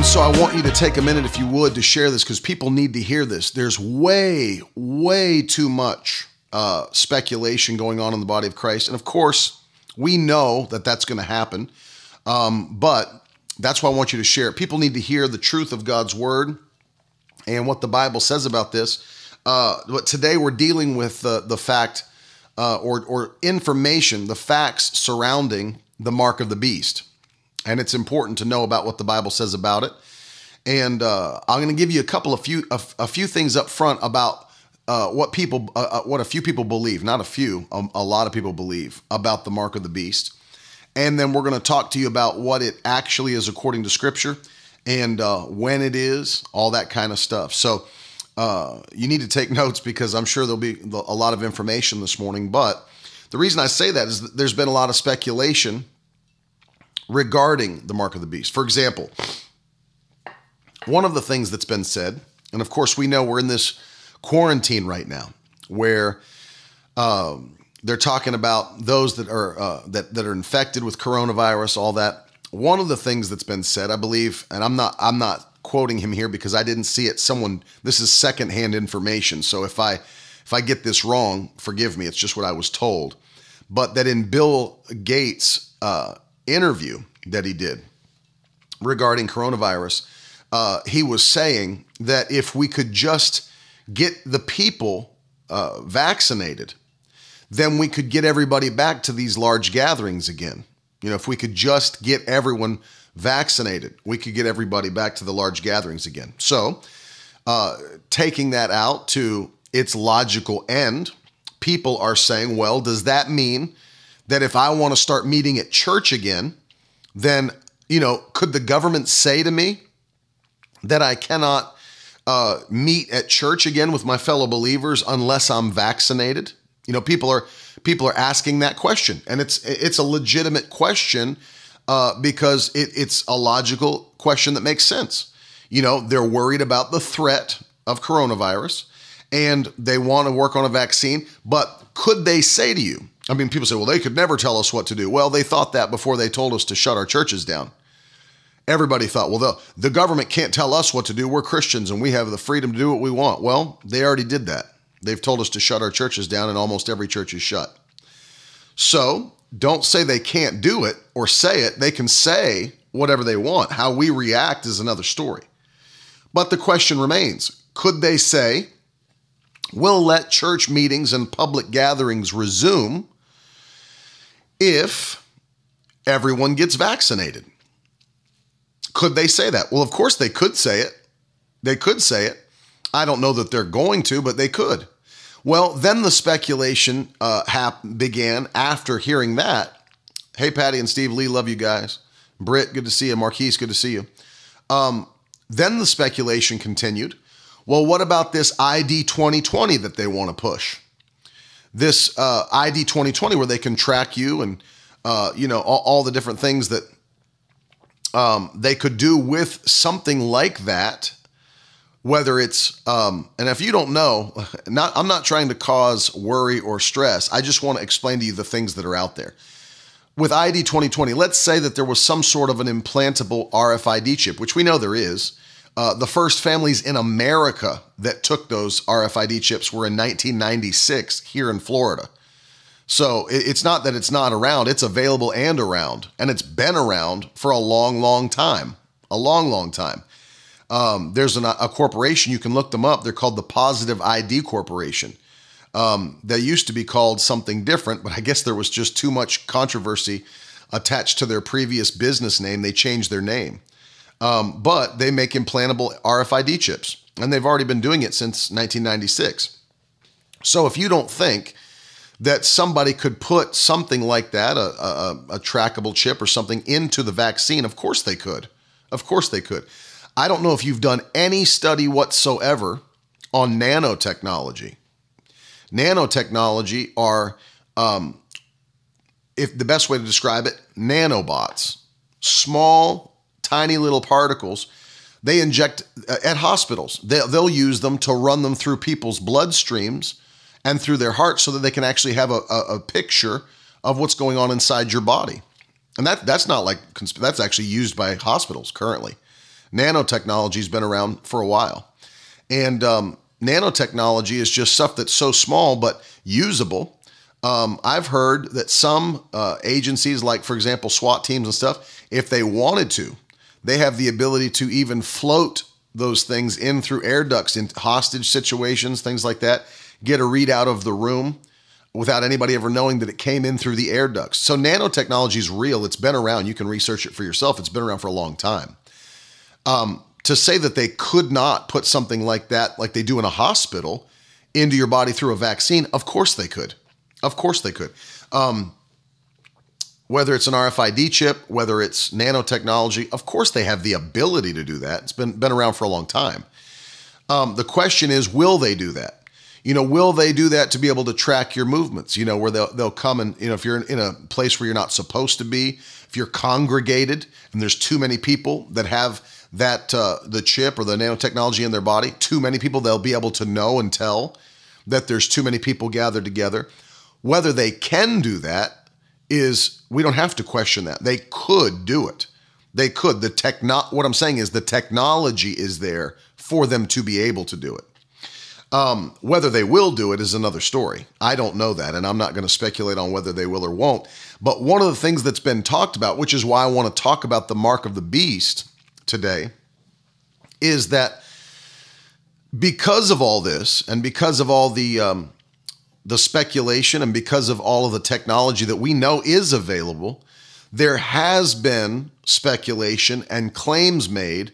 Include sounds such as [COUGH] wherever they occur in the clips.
And so I want you to take a minute, if you would, to share this because people need to hear this. There's way, way too much uh, speculation going on in the body of Christ. And of course, we know that that's going to happen. Um, but that's why I want you to share it. People need to hear the truth of God's word and what the Bible says about this. Uh, but today we're dealing with the fact uh, or, or information, the facts surrounding the mark of the beast and it's important to know about what the Bible says about it. And uh, I'm going to give you a couple of few a, a few things up front about uh, what people uh, uh, what a few people believe, not a few, um, a lot of people believe about the mark of the beast. And then we're going to talk to you about what it actually is according to Scripture and uh, when it is, all that kind of stuff. So uh, you need to take [LAUGHS] notes because I'm sure there'll be a lot of information this morning. But the reason I say that is that there's been a lot of speculation regarding the mark of the beast. For example, one of the things that's been said, and of course, we know we're in this quarantine right now where um, they're talking about those that are uh, that that are infected with coronavirus, all that. One of the things that's been said, I believe, and I'm not I'm not quoting him here because I didn't see it. Someone this is secondhand information, so if I if I get this wrong, forgive me. It's just what I was told. But that in Bill Gates' uh, interview that he did regarding coronavirus, uh, he was saying that if we could just get the people uh, vaccinated, then we could get everybody back to these large gatherings again. You know, if we could just get everyone vaccinated, we could get everybody back to the large gatherings again. So, uh, taking that out to its logical end, people are saying, well, does that mean that if I want to start meeting at church again, then, you know, could the government say to me that I cannot uh, meet at church again with my fellow believers unless I'm vaccinated? You know, people are people are asking that question, and it's it's a legitimate question uh, because it, it's a logical question that makes sense. You know, they're worried about the threat of coronavirus, and they want to work on a vaccine. But could they say to you, I mean, people say, well, they could never tell us what to do. Well, they thought that before they told us to shut our churches down. Everybody thought, well, the, the government can't tell us what to do. We're Christians and we have the freedom to do what we want. Well, they already did that. They've told us to shut our churches down, and almost every church is shut. So don't say they can't do it or say it. They can say whatever they want. How we react is another story. But the question remains could they say, we'll let church meetings and public gatherings resume if everyone gets vaccinated. Could they say that? Well, of course they could say it. They could say it. I don't know that they're going to, but they could. Well, then the speculation uh, hap- began after hearing that. Hey, Patty and Steve Lee, love you guys. Britt, good to see you. Marquise, good to see you. Um, then the speculation continued. Well, what about this ID 2020 that they want to push? This uh, ID 2020 where they can track you and uh, you know all, all, the different things that um, they could do with something like that. Whether it's um, and if you don't know, [LAUGHS] not I'm not trying to cause worry or stress. I just want to explain to you the things that are out there. With ID 2020, let's say that there was some sort of an implantable RFID chip, which we know there is. Uh, the first families in America that took those RFID chips were in 1996 here in Florida. So it, it's not that it's not around, it's available and around. And it's been around for a long, long time. A long, long time. Um, there's an, a corporation, you can look them up. They're called the Positive ID Corporation. Um, they used to be called something different, but I guess there was just too much controversy attached to their previous business name. They changed their name. Um, but they make implantable RFID chips, and they've already been doing it since 1996. So if you don't think that somebody could put something like that, a, a, a trackable chip or something, into the vaccine, of course they could. Of course they could. I don't know if you've done any study whatsoever on nanotechnology. Nanotechnology are, um, if the best way to describe it, nanobots, small, tiny little particles. They inject uh, at hospitals. They, they'll use them to run them through people's bloodstreams and through their hearts so that they can actually have a, a, a picture of what's going on inside your body. And that that's not like that's actually used by hospitals currently. Nanotechnology's been around for a while, and um, nanotechnology is just stuff that's so small but usable. Um, I've heard that some uh, agencies, like for example SWAT teams and stuff, if they wanted to, they have the ability to even float those things in through air ducts in hostage situations, things like that. Get a readout of the room without anybody ever knowing that it came in through the air ducts. So nanotechnology is real. It's been around. You can research it for yourself. It's been around for a long time. Um, to say that they could not put something like that, like they do in a hospital, into your body through a vaccine, of course they could. Of course they could. Um, whether it's an RFID chip, whether it's nanotechnology, of course they have the ability to do that. It's been been around for a long time. Um, the question is, will they do that? you know, will they do that to be able to track your movements? You know, where they'll they'll come and you know, if you're in a place where you're not supposed to be, if you're congregated and there's too many people that have that uh, the chip or the nanotechnology in their body, too many people, they'll be able to know and tell that there's too many people gathered together. Whether they can do that is we don't have to question that. They could do it. They could. The techno what I'm saying is the technology is there for them to be able to do it. Um, whether they will do it is another story. I don't know that, and I'm not going to speculate on whether they will or won't. But one of the things that's been talked about, which is why I want to talk about the mark of the beast today, is that because of all this, and because of all the um, the speculation, and because of all of the technology that we know is available, there has been speculation and claims made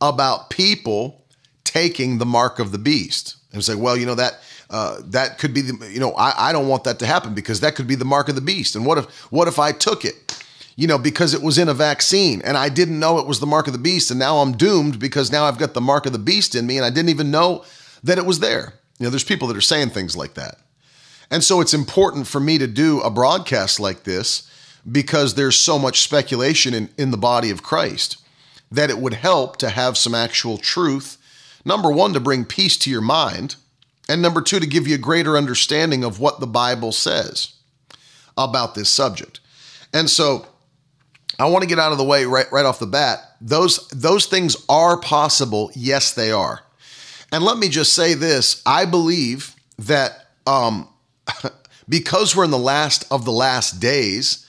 about people taking the mark of the beast and say, well, you know that uh, that could be the you know I, I don't want that to happen because that could be the mark of the beast. And what if what if I took it? You know, because it was in a vaccine and I didn't know it was the mark of the beast, and now I'm doomed because now I've got the mark of the beast in me and I didn't even know that it was there. You know, there's people that are saying things like that. And so it's important for me to do a broadcast like this because there's so much speculation in, in the body of Christ that it would help to have some actual truth Number one, to bring peace to your mind. And number two, to give you a greater understanding of what the Bible says about this subject. And so I want to get out of the way right, right off the bat. Those, those things are possible. Yes, they are. And let me just say this I believe that um, [LAUGHS] because we're in the last of the last days,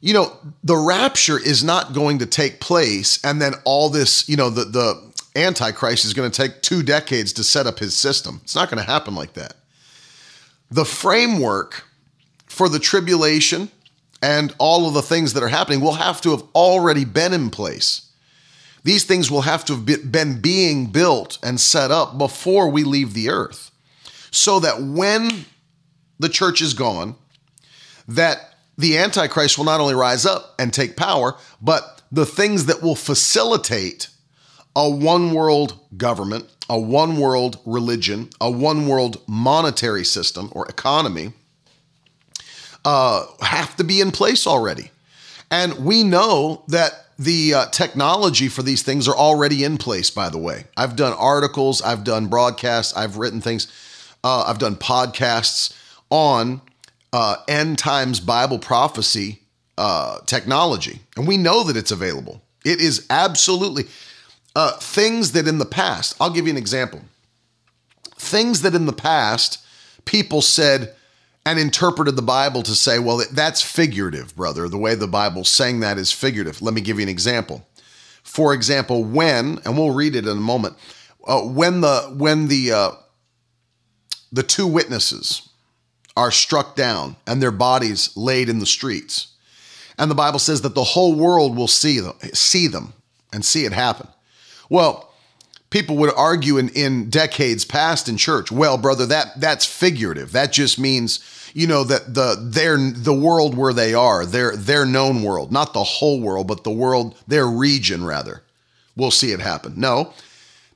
you know, the rapture is not going to take place and then all this, you know, the, the, Antichrist is going to take two decades to set up his system. It's not going to happen like that. The framework for the tribulation and all of the things that are happening will have to have already been in place. These things will have to have been being built and set up before we leave the earth. So that when the church is gone, that the Antichrist will not only rise up and take power, but the things that will facilitate a one world government, a one world religion, a one world monetary system or economy uh, have to be in place already. And we know that the uh, technology for these things are already in place, by the way. I've done articles, I've done broadcasts, I've written things, uh, I've done podcasts on uh, end times Bible prophecy uh, technology. And we know that it's available. It is absolutely, uh, things that in the past, I'll give you an example. Things that in the past people said and interpreted the Bible to say, well, that's figurative, brother. The way the Bible's saying that is figurative. Let me give you an example. For example, when, and we'll read it in a moment, uh, when the when the uh, the two witnesses are struck down and their bodies laid in the streets, and the Bible says that the whole world will see them, see them, and see it happen. Well, people would argue in, in decades past in church, well, brother, that that's figurative. That just means, you know, that the their the world where they are, their their known world, not the whole world, but the world, their region rather, will see it happen. No.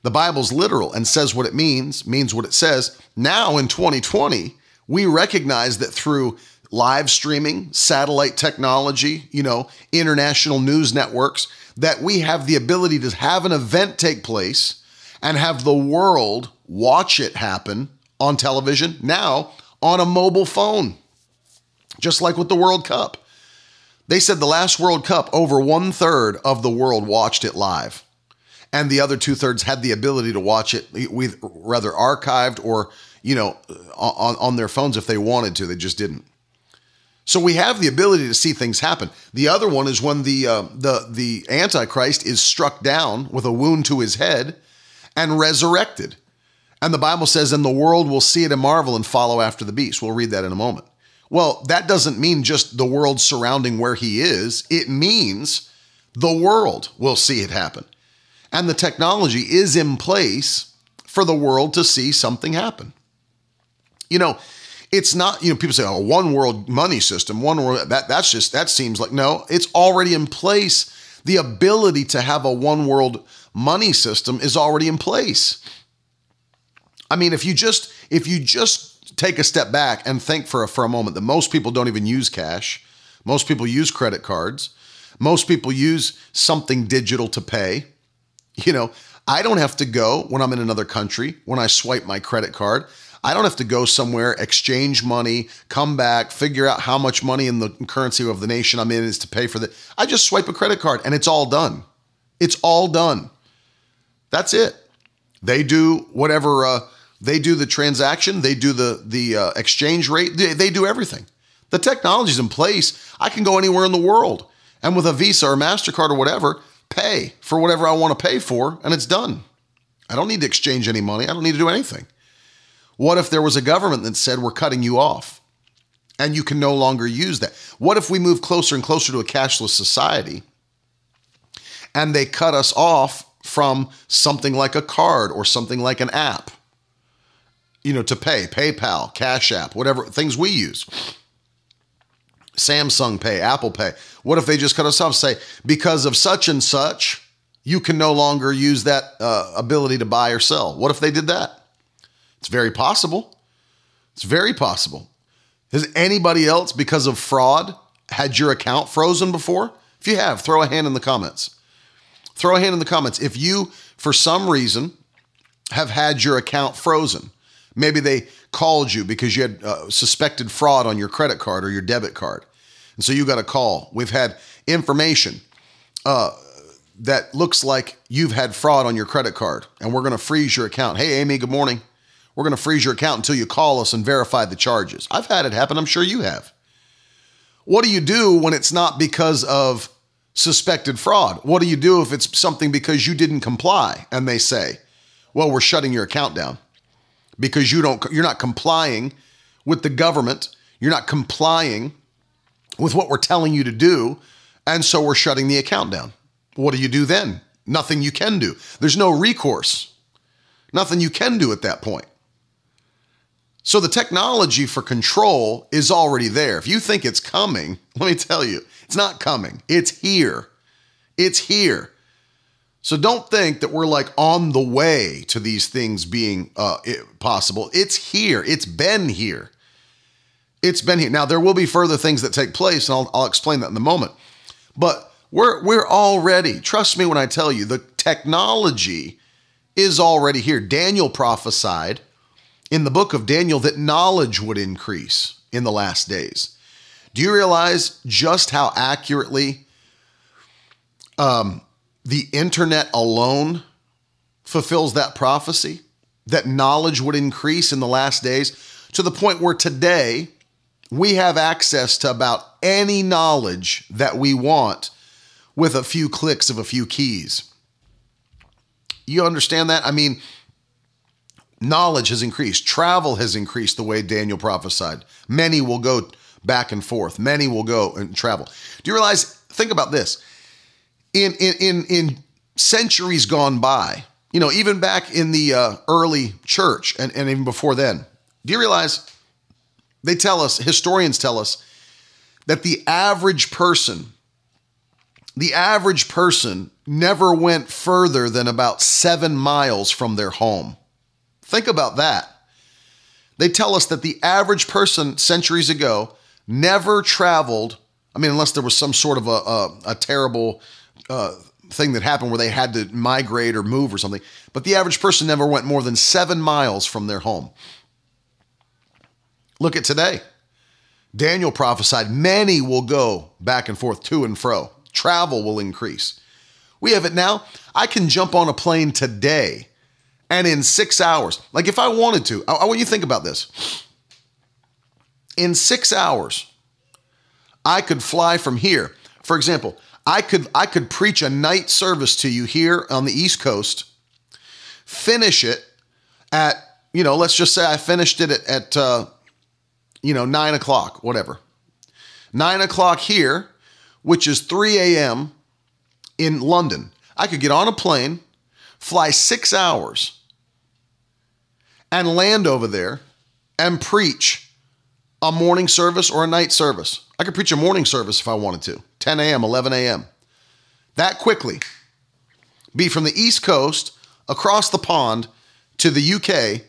The Bible's literal and says what it means, means what it says. Now in 2020, we recognize that through live streaming, satellite technology, you know, international news networks, that we have the ability to have an event take place and have the world watch it happen on television, now on a mobile phone, just like with the World Cup. They said the last World Cup, over one third of the world watched it live. And the other two thirds had the ability to watch it, rather archived or, you know, on, on their phones if they wanted to. They just didn't. So we have the ability to see things happen. The other one is when the uh, the the Antichrist is struck down with a wound to his head and resurrected. And the Bible says, and the world will see it and marvel and follow after the beast. We'll read that in a moment. Well, that doesn't mean just the world surrounding where he is, it means the world will see it happen. And the technology is in place for the world to see something happen. You know, it's not, you know, people say, oh, one world money system, one world, that, that's just, that seems like, no, it's already in place. The ability to have a one world money system is already in place. I mean, if you just, if you just take a step back and think for a, for a moment that most people don't even use cash, most people use credit cards, most people use something digital to pay. You know, I don't have to go when I'm in another country, when I swipe my credit card. I don't have to go somewhere, exchange money, come back, figure out how much money in the currency of the nation I'm in is to pay for that. I just swipe a credit card and it's all done. It's all done. That's it. They do whatever uh, they do the transaction, they do the the uh, exchange rate, they, they do everything. The technology's in place. I can go anywhere in the world and with a Visa or Mastercard or whatever, pay for whatever I want to pay for, and it's done. I don't need to exchange any money. I don't need to do anything. What if there was a government that said, we're cutting you off and you can no longer use that? What if we move closer and closer to a cashless society and they cut us off from something like a card or something like an app? You know, to pay, PayPal, Cash App, whatever things we use. Samsung Pay, Apple Pay. What if they just cut us off? Say, because of such and such, you can no longer use that uh, ability to buy or sell. What if they did that? It's very possible. It's very possible. Has anybody else, because of fraud, had your account frozen before? If you have, throw a hand in the comments. Throw a hand in the comments. If you, for some reason, have had your account frozen, maybe they called you because you had uh, suspected fraud on your credit card or your debit card. And so you got a call. We've had information uh, that looks like you've had fraud on your credit card, and we're going to freeze your account. Hey, Amy, good morning. We're going to freeze your account until you call us and verify the charges. I've had it happen. I'm sure you have. What do you do when it's not because of suspected fraud? What do you do if it's something because you didn't comply and they say, "Well, we're shutting your account down because you don't you're not complying with the government, you're not complying with what we're telling you to do, and so we're shutting the account down." What do you do then? Nothing you can do. There's no recourse. Nothing you can do at that point. So the technology for control is already there. If you think it's coming, [LAUGHS] let me tell you, it's not coming. It's here. It's here. So don't think that we're like on the way to these things being uh, possible. It's here. It's been here. It's been here. Now there will be further things that take place, and I'll, I'll explain that in a moment. But we're we're already. Trust me when I tell you, the technology is already here. Daniel prophesied in the book of Daniel that knowledge would increase in the last days. Do you realize just how accurately um, the internet alone fulfills that prophecy? That knowledge would increase in the last days to the point where today we have access to about any knowledge that we want with a few clicks of a few keys. You understand that? I mean, Knowledge has increased. Travel has increased the way Daniel prophesied. Many will go back and forth. Many will go and travel. Do you realize? Think about this. In in in, in centuries gone by, you know, even back in the uh, early church and, and even before then, do you realize they tell us, historians tell us, that the average person, the average person never went further than about seven miles from their home. Think about that. They tell us that the average person centuries ago never traveled, I mean, unless there was some sort of a, a, a terrible uh, thing that happened where they had to migrate or move or something, but the average person never went more than seven miles from their home. Look at today. Daniel prophesied many will go back and forth to and fro. Travel will increase. We have it now. I can jump on a plane today and in six hours, like if I wanted to, I, I want you to think about this. In six hours, I could fly from here. For example, I could I could preach a night service to you here on the East Coast, finish it at you know let's just say I finished it at, at uh, you know nine o'clock, whatever, nine o'clock here, which is three a.m. in London. I could get on a plane, fly six hours, and land over there and preach a morning service or a night service. I could preach a morning service if I wanted to, 10 a.m., 11 a.m. That quickly. Be from the East Coast across the pond to the UK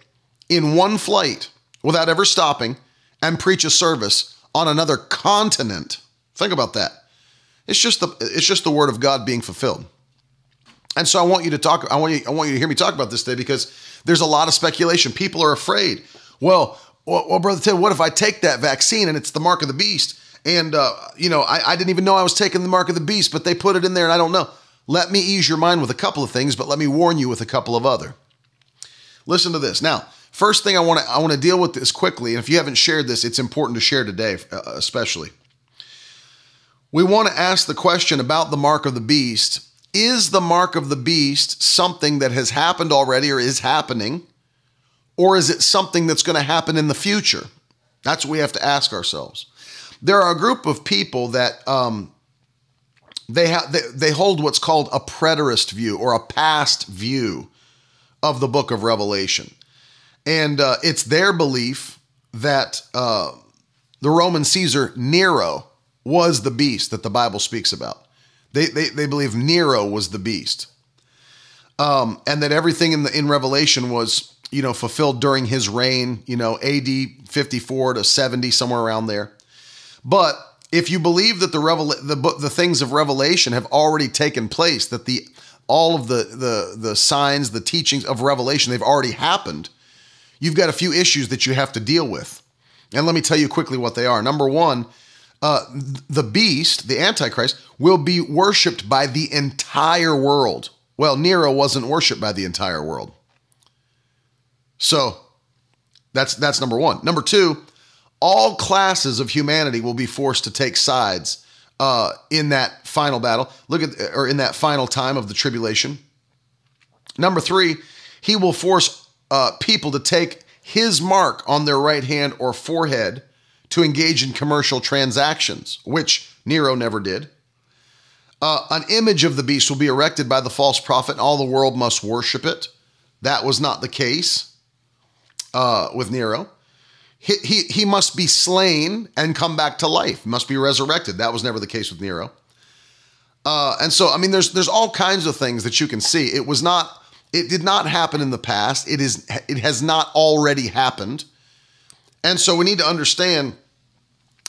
in one flight without ever stopping and preach a service on another continent. Think about that. It's just the it's just the word of God being fulfilled. And so I want you to talk I want you I want you to hear me talk about this today because there's a lot of speculation. People are afraid. Well, well, well brother Ted, what if I take that vaccine and it's the mark of the beast? And uh, you know, I, I didn't even know I was taking the mark of the beast, but they put it in there and I don't know. Let me ease your mind with a couple of things, but let me warn you with a couple of other. Listen to this. Now, first thing I want to I want to deal with this quickly, and if you haven't shared this, it's important to share today, uh, especially. We want to ask the question about the mark of the beast. Is the mark of the beast something that has happened already or is happening? Or is it something that's going to happen in the future? That's what we have to ask ourselves. There are a group of people that um, they have they, they hold what's called a preterist view or a past view of the book of Revelation, and uh, it's their belief that uh, the Roman Caesar Nero was the beast that the Bible speaks about. They they, they believe Nero was the beast, um, and that everything in the in Revelation was you know fulfilled during his reign. You know, A.D. fifty four to seventy somewhere around there. But if you believe that the revel the the things of Revelation have already taken place, that the all of the the the signs, the teachings of Revelation, they've already happened. You've got a few issues that you have to deal with, and let me tell you quickly what they are. Number one, uh, the beast, the Antichrist, will be worshipped by the entire world. Well, Nero wasn't worshipped by the entire world, so that's that's number one. Number two, all classes of humanity will be forced to take sides uh, in that final battle. Look at, or in that final time of the tribulation. Number three, he will force uh, people to take his mark on their right hand or forehead to engage in commercial transactions, which Nero never did. Uh, an image of the beast will be erected by the false prophet, and all the world must worship it. That was not the case uh, with Nero he, he, he must be slain and come back to life, must be resurrected. That was never the case with Nero. Uh, and so, I mean, there's there's all kinds of things that you can see. It was not, it did not happen in the past. It is, it has not already happened. And so we need to understand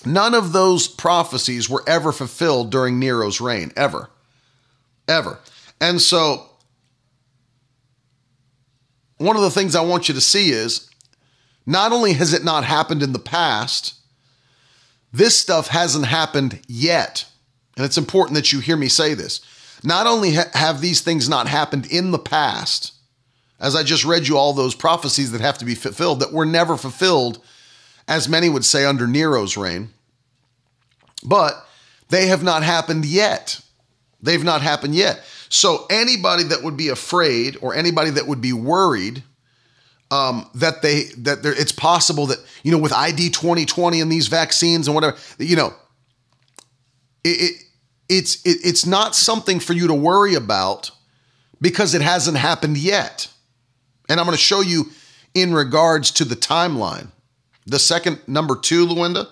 none of those prophecies were ever fulfilled during Nero's reign, ever, ever. And so, one of the things I want you to see is not only has it not happened in the past, this stuff hasn't happened yet. And it's important that you hear me say this. Not only ha- have these things not happened in the past, as I just read you all those prophecies that have to be fulfilled that were never fulfilled, as many would say under Nero's reign, but they have not happened yet. They've not happened yet. So anybody that would be afraid or anybody that would be worried um, that they that it's possible that you know with ID 2020 and these vaccines and whatever you know it, it it's it, it's not something for you to worry about because it hasn't happened yet. And I'm going to show you in regards to the timeline. The second number 2 Luenda,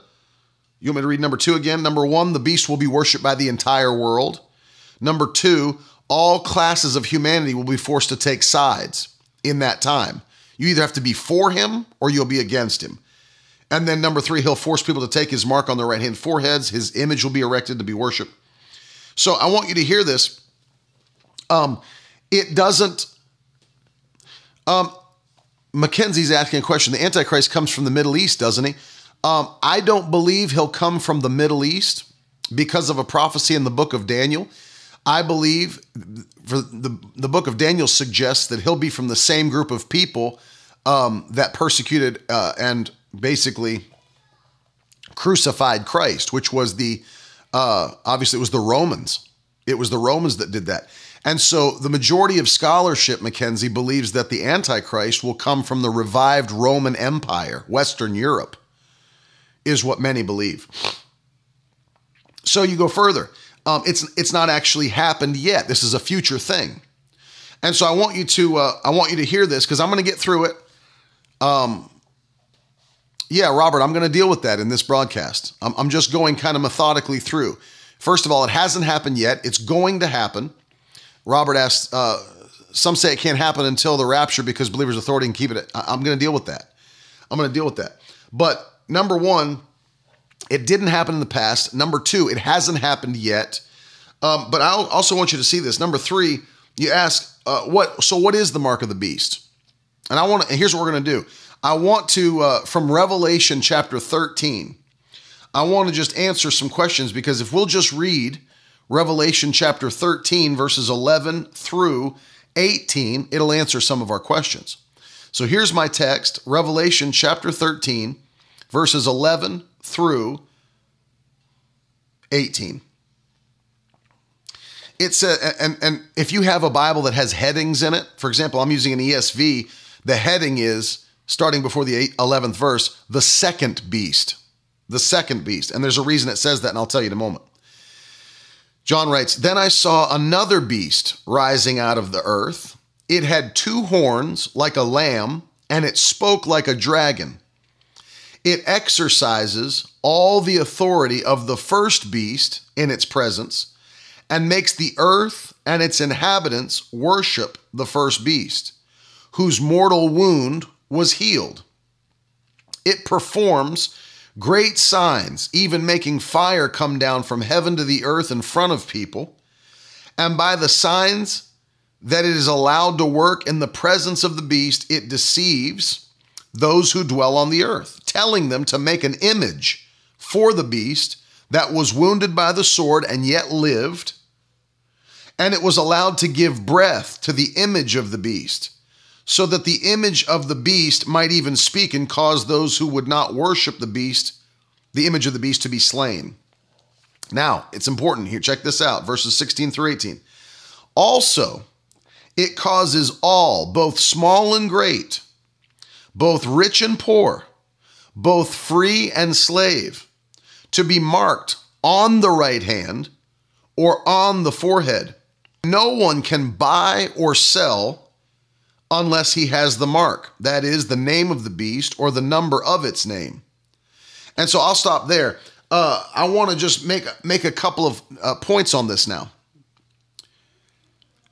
you want me to read number 2 again? Number 1, the beast will be worshiped by the entire world. Number two, all classes of humanity will be forced to take sides in that time. You either have to be for him or you'll be against him. And then number three, he'll force people to take his mark on their right hand foreheads. His image will be erected to be worshiped. So I want you to hear this. Um, it doesn't. Um, Mackenzie's asking a question. The Antichrist comes from the Middle East, doesn't he? Um, I don't believe he'll come from the Middle East because of a prophecy in the book of Daniel. I believe the, the book of Daniel suggests that he'll be from the same group of people um, that persecuted uh, and basically crucified Christ, which was the uh, obviously it was the Romans. It was the Romans that did that. And so the majority of scholarship, Mackenzie, believes that the Antichrist will come from the revived Roman Empire, Western Europe, is what many believe. So you go further. Um, it's it's not actually happened yet. This is a future thing, and so I want you to uh, I want you to hear this because I'm going to get through it. Um, yeah, Robert, I'm going to deal with that in this broadcast. I'm, I'm just going kind of methodically through. First of all, it hasn't happened yet. It's going to happen. Robert asked, uh, some say it can't happen until the rapture because believers' authority can keep it. I'm going to deal with that. I'm going to deal with that. But number one, it didn't happen in the past. Number two, it hasn't happened yet. Um, but I also want you to see this. Number three, you ask, uh, what? So what is the mark of the beast? And I want to. Here's what we're going to do. I want to, uh, from Revelation chapter 13, I want to just answer some questions because if we'll just read Revelation chapter 13, verses 11 through 18, it'll answer some of our questions. So here's my text Revelation chapter 13, verses 11 through 18. It's a, and, and if you have a Bible that has headings in it, for example, I'm using an ESV, the heading is starting before the 11th verse, the second beast. The second beast. And there's a reason it says that, and I'll tell you in a moment. John writes, Then I saw another beast rising out of the earth. It had two horns like a lamb, and it spoke like a dragon. It exercises all the authority of the first beast in its presence and makes the earth and its inhabitants worship the first beast, whose mortal wound was healed. It performs great signs, even making fire come down from heaven to the earth in front of people. And by the signs that it is allowed to work in the presence of the beast, it deceives those who dwell on the earth, telling them to make an image for the beast that was wounded by the sword and yet lived. And it was allowed to give breath to the image of the beast so that the image of the beast might even speak and cause those who would not worship the beast, the image of the beast, to be slain. Now, it's important here. Check this out verses 16 through 18. Also, it causes all, both small and great, both rich and poor, both free and slave, to be marked on the right hand or on the forehead. No one can buy or sell unless he has the mark, that is, the name of the beast or the number of its name. And so I'll stop there. Uh, I want to just make make a couple of uh, points on this now.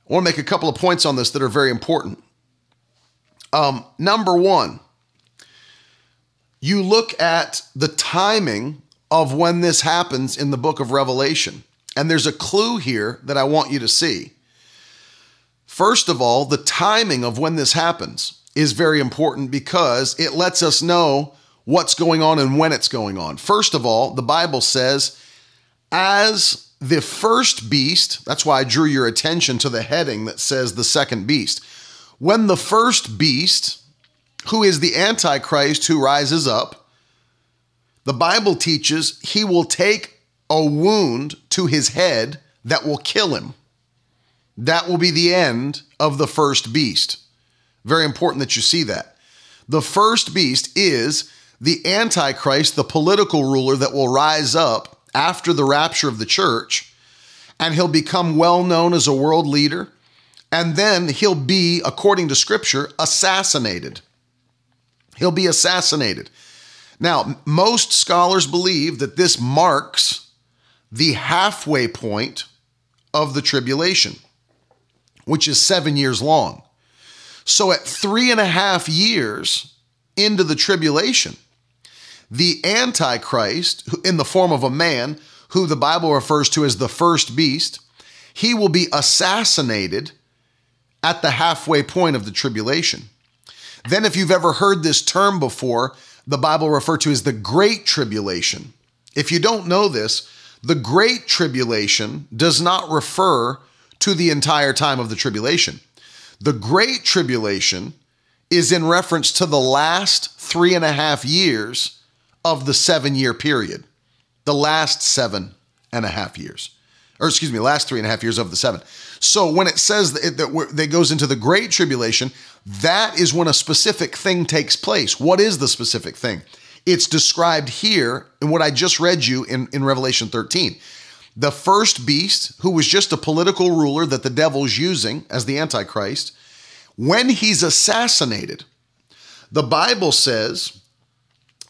I want to make a couple of points on this that are very important. Um, number one, you look at the timing of when this happens in the book of Revelation, and there's a clue here that I want you to see. First of all, the timing of when this happens is very important because it lets us know what's going on and when it's going on. First of all, the Bible says, as the first beast, that's why I drew your attention to the heading that says the second beast. When the first beast, who is the Antichrist who rises up, the Bible teaches he will take a wound to his head that will kill him. That will be the end of the first beast. Very important that you see that. The first beast is the Antichrist, the political ruler that will rise up after the rapture of the church, and he'll become well known as a world leader. And then he'll be, according to scripture, assassinated. He'll be assassinated. Now, most scholars believe that this marks the halfway point of the tribulation, which is seven years long. So at three and a half years into the tribulation, the Antichrist, in the form of a man who the Bible refers to as the first beast, he will be assassinated at the halfway point of the tribulation. Then, if you've ever heard this term before, the Bible referred to as the Great Tribulation. If you don't know this, the Great Tribulation does not refer to the entire time of the tribulation. The Great Tribulation is in reference to the last three and a half years of the seven year period, the last seven and a half years, or excuse me, last three and a half years of the seven. So when it says that, it, that, that goes into the Great Tribulation, that is when a specific thing takes place. What is the specific thing? It's described here in what I just read you in, in Revelation 13. The first beast, who was just a political ruler that the devil's using as the Antichrist, when he's assassinated, the Bible says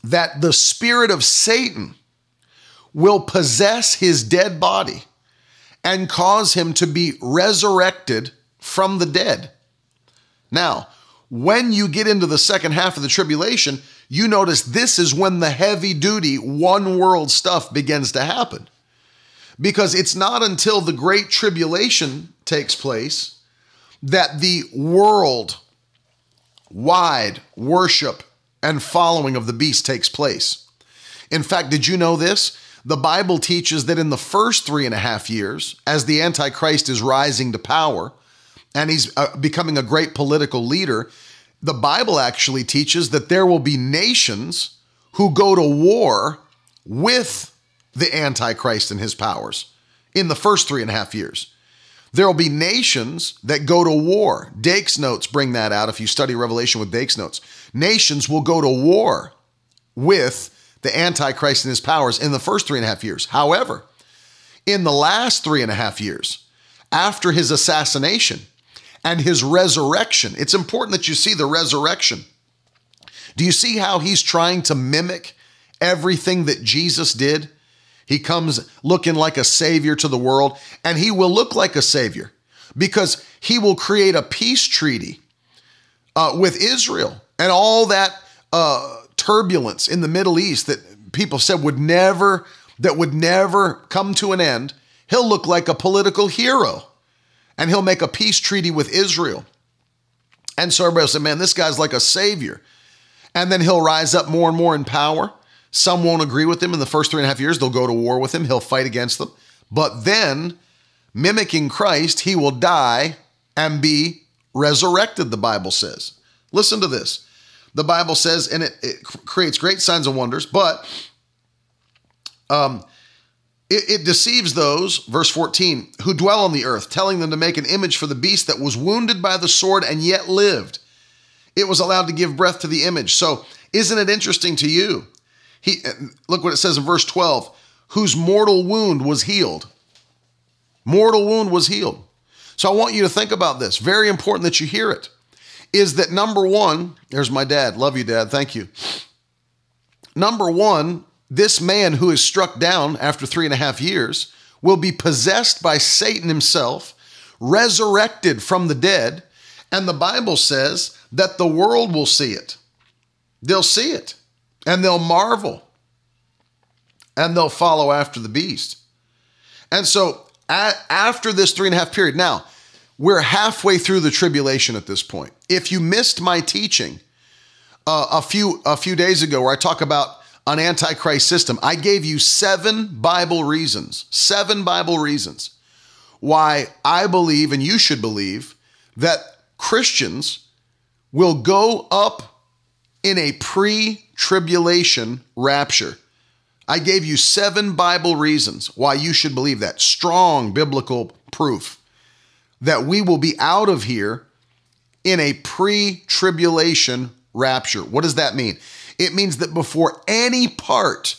that the spirit of Satan will possess his dead body and cause him to be resurrected from the dead. Now, when you get into the second half of the tribulation, you notice this is when the heavy duty one world stuff begins to happen. Because it's not until the great tribulation takes place that the world wide worship and following of the beast takes place. In fact, did you know this? The Bible teaches that in the first three and a half years, as the Antichrist is rising to power and he's uh, becoming a great political leader, the Bible actually teaches that there will be nations who go to war with the Antichrist and his powers in the first three and a half years. There will be nations that go to war. Dake's notes bring that out if you study Revelation with Dake's notes. Nations will go to war with the Antichrist and his powers in the first three and a half years. However, in the last three and a half years, after his assassination and his resurrection, it's important that you see the resurrection. Do you see how he's trying to mimic everything that Jesus did? He comes looking like a savior to the world, and he will look like a savior because he will create a peace treaty uh, with Israel and all that uh, turbulence in the Middle East that people said would never that would never come to an end. He'll look like a political hero, and he'll make a peace treaty with Israel. And so everybody said, "Man, this guy's like a savior." And then he'll rise up more and more in power some won't agree with him in the first three and a half years. They'll go to war with him. He'll fight against them. But then, mimicking Christ, he will die and be resurrected, the Bible says. Listen to this. The Bible says, and it, it creates great signs and wonders, but um, it, it deceives those, verse 14, who dwell on the earth, telling them to make an image for the beast that was wounded by the sword and yet lived. It was allowed to give breath to the image. So, isn't it interesting to you he look what it says in verse 12, whose mortal wound was healed. Mortal wound was healed. So I want you to think about this. Very important that you hear it. Is that number one? There's my dad. Love you, dad. Thank you. Number one, this man who is struck down after three and a half years will be possessed by Satan himself, resurrected from the dead, and the Bible says that the world will see it. They'll see it and they'll marvel and they'll follow after the beast. And so at, after this three and a half period, now we're halfway through the tribulation at this point. If you missed my teaching uh, a few a few days ago, where I talk about an antichrist system, I gave you seven Bible reasons, seven Bible reasons why I believe and you should believe that Christians will go up in a pre tribulation rapture. I gave you seven Bible reasons why you should believe that. Strong biblical proof that we will be out of here in a pre tribulation rapture. What does that mean? It means that before any part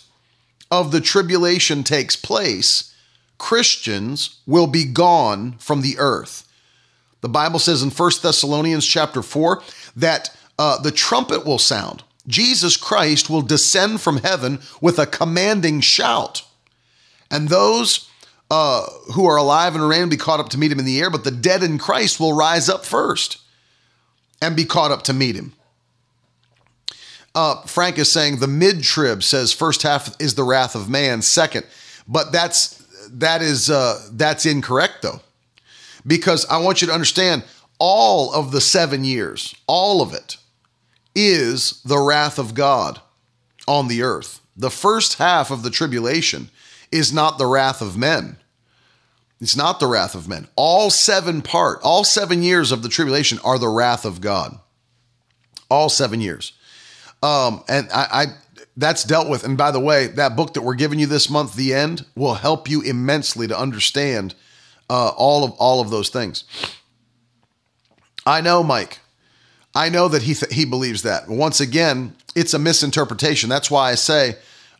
of the tribulation takes place, Christians will be gone from the earth. The Bible says in 1 Thessalonians chapter 4 that uh, the trumpet will sound. Jesus Christ will descend from heaven with a commanding shout. And those uh, who are alive and remain will be caught up to meet him in the air, but the dead in Christ will rise up first and be caught up to meet him. Uh, Frank is saying the mid trib says first half is the wrath of man, second, but that's that is uh, that's incorrect though, because I want you to understand all of the seven years, all of it, is the wrath of God on the earth. The first half of the tribulation is not the wrath of men. It's not the wrath of men. All seven part, all seven years of the tribulation are the wrath of God. All seven years. Um, and I, I that's dealt with. And by the way, that book that we're giving you this month, The End, will help you immensely to understand uh, all of all of those things. I know, Mike. I know that he th- he believes that. Once again, it's a misinterpretation. That's why I say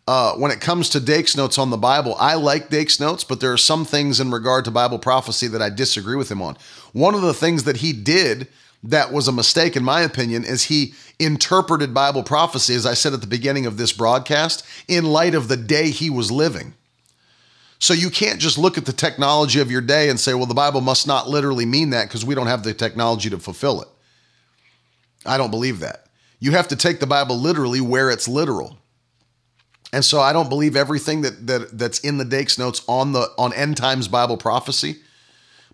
uh, when it comes to Dake's notes on the Bible, I like Dake's notes, but there are some things in regard to Bible prophecy that I disagree with him on. One of the things that he did that was a mistake, in my opinion, is he interpreted Bible prophecy, as I said at the beginning of this broadcast, in light of the day he was living. So you can't just look at the technology of your day and say, well, the Bible must not literally mean that because we don't have the technology to fulfill it. I don't believe that. You have to take the Bible literally where it's literal. And so I don't believe everything that, that that's in the Dake's notes on the on end times Bible prophecy,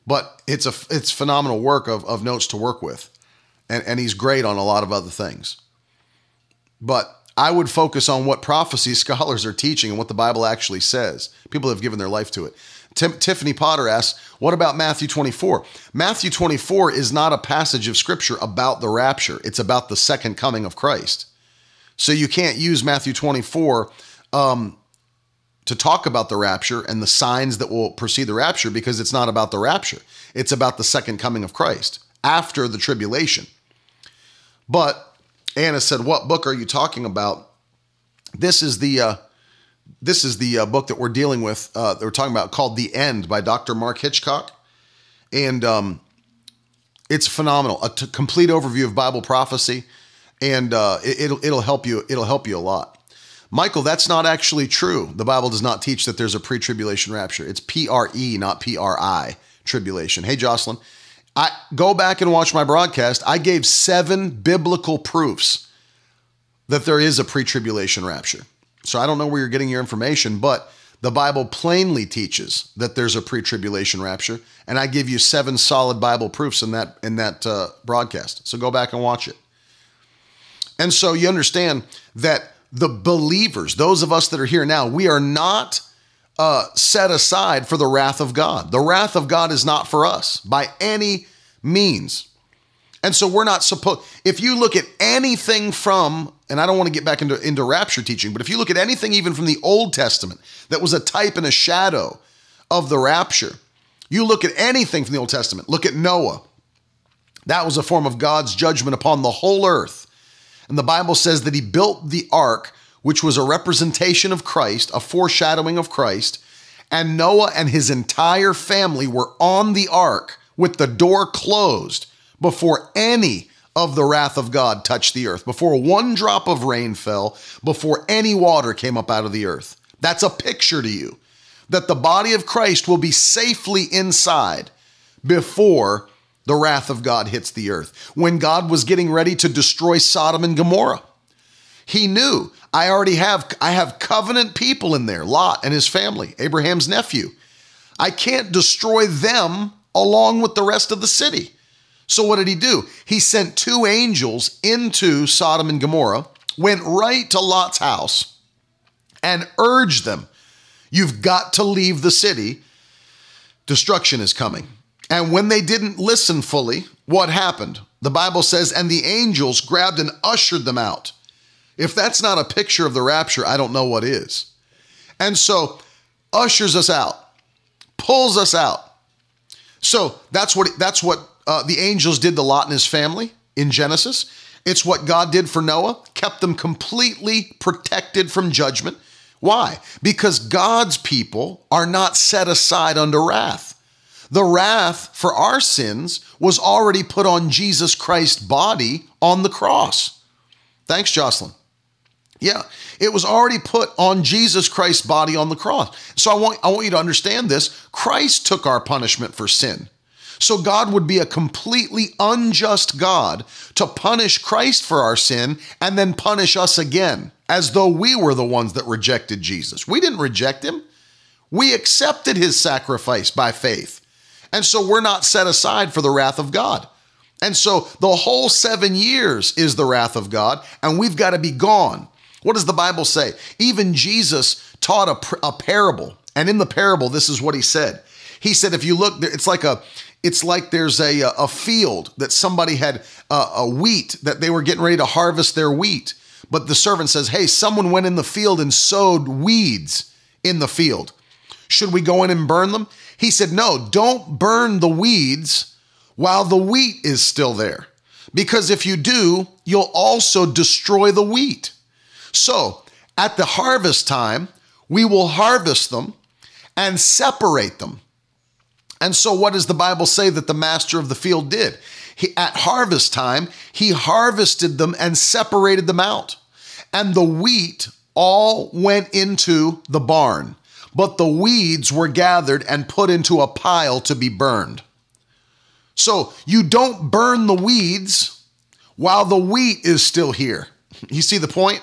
but it's a it's phenomenal work of, of notes to work with. And and he's great on a lot of other things. But I would focus on what prophecy [LAUGHS] scholars are teaching and what the Bible actually says. People have given their life to it. Tim, Tiffany Potter asks, What about Matthew 24? Matthew 24 is not a passage of scripture about the rapture, it's about the second coming of Christ. So you can't use Matthew 24 um, to talk about the rapture and the signs that will precede the rapture because it's not about the rapture. It's about the second coming of Christ after the tribulation. But Anna said, "What book are you talking about?" This is the uh, this is the uh, book that we're dealing with. Uh, that we're talking about called "The End" by Dr. Mark Hitchcock, and um, it's phenomenal. A t- complete overview of Bible prophecy and uh, it, will it'll help you. It'll help you a lot. Michael, that's not actually true. The Bible does not teach that there's a pre-tribulation rapture. It's P-R-E, not P-R-I, tribulation. Hey, Jocelyn, I go back and watch my broadcast. I gave seven biblical proofs that there is a pre-tribulation rapture. So I don't know where you're getting your information, but the Bible plainly teaches that there's a pre-tribulation rapture, and I give you seven solid Bible proofs in that in that uh, broadcast. So go back and watch it. And so you understand that the believers, those of us that are here now, we are not uh, set aside for the wrath of God. The wrath of God is not for us by any means. And so we're not supposed, if you look at anything from, and I don't want to get back into, into rapture teaching, but if you look at anything even from the Old Testament that was a type and a shadow of the rapture, you look at anything from the Old Testament, look at Noah. That was a form of God's judgment upon the whole earth and the Bible says that he built the ark, which was a representation of Christ, a foreshadowing of Christ. And Noah and his entire family were on the ark with the door closed before any of the wrath of God touched the earth, before one drop of rain fell, before any water came up out of the earth. That's a picture to you that the body of Christ will be safely inside before the wrath of God hits the earth. When God was getting ready to destroy Sodom and Gomorrah, he knew I already have I have covenant people in there, Lot and his family, Abraham's nephew. I can't destroy them along with the rest of the city. So what did he do? He sent two angels into Sodom and Gomorrah, went right to Lot's house and urged them, you've got to leave the city. Destruction is coming. And when they didn't listen fully, what happened? The Bible says, and the angels grabbed and ushered them out. If that's not a picture of the rapture, I don't know what is. And so, ushers us out, pulls us out. So that's what that's what uh, the angels did the Lot and his family in Genesis. It's what God did for Noah, kept them completely protected from judgment. Why? Because God's people are not set aside under wrath. The wrath for our sins was already put on Jesus Christ's body on the cross. Thanks, Jocelyn. Yeah, it was already put on Jesus Christ's body on the cross. So I want I want you to understand this. Christ took our punishment for sin. So God would be a completely unjust God to punish Christ for our sin and then punish us again as though we were the ones that rejected Jesus. We didn't reject him. We accepted his sacrifice by faith. And so we're not set aside for the wrath of God. And so the whole 7 years is the wrath of God and we've got to be gone. What does the Bible say? Even Jesus taught a, a parable, and in the parable, this is what he said. He said, if you look, it's like a, it's like there's a, a field that somebody had a, a wheat that they were getting ready to harvest their wheat. But the servant says, Hey, someone went in the field and sowed weeds in the field. Should we go in and burn them? He said, No, don't burn the weeds while the wheat is still there. Because if you do, you'll also destroy the wheat. So at the harvest time, we will harvest them and separate them. And so, what does the Bible say that the master of the field did? He, at harvest time, he harvested them and separated them out. And the wheat all went into the barn, but the weeds were gathered and put into a pile to be burned. So, you don't burn the weeds while the wheat is still here. [LAUGHS] You see the point?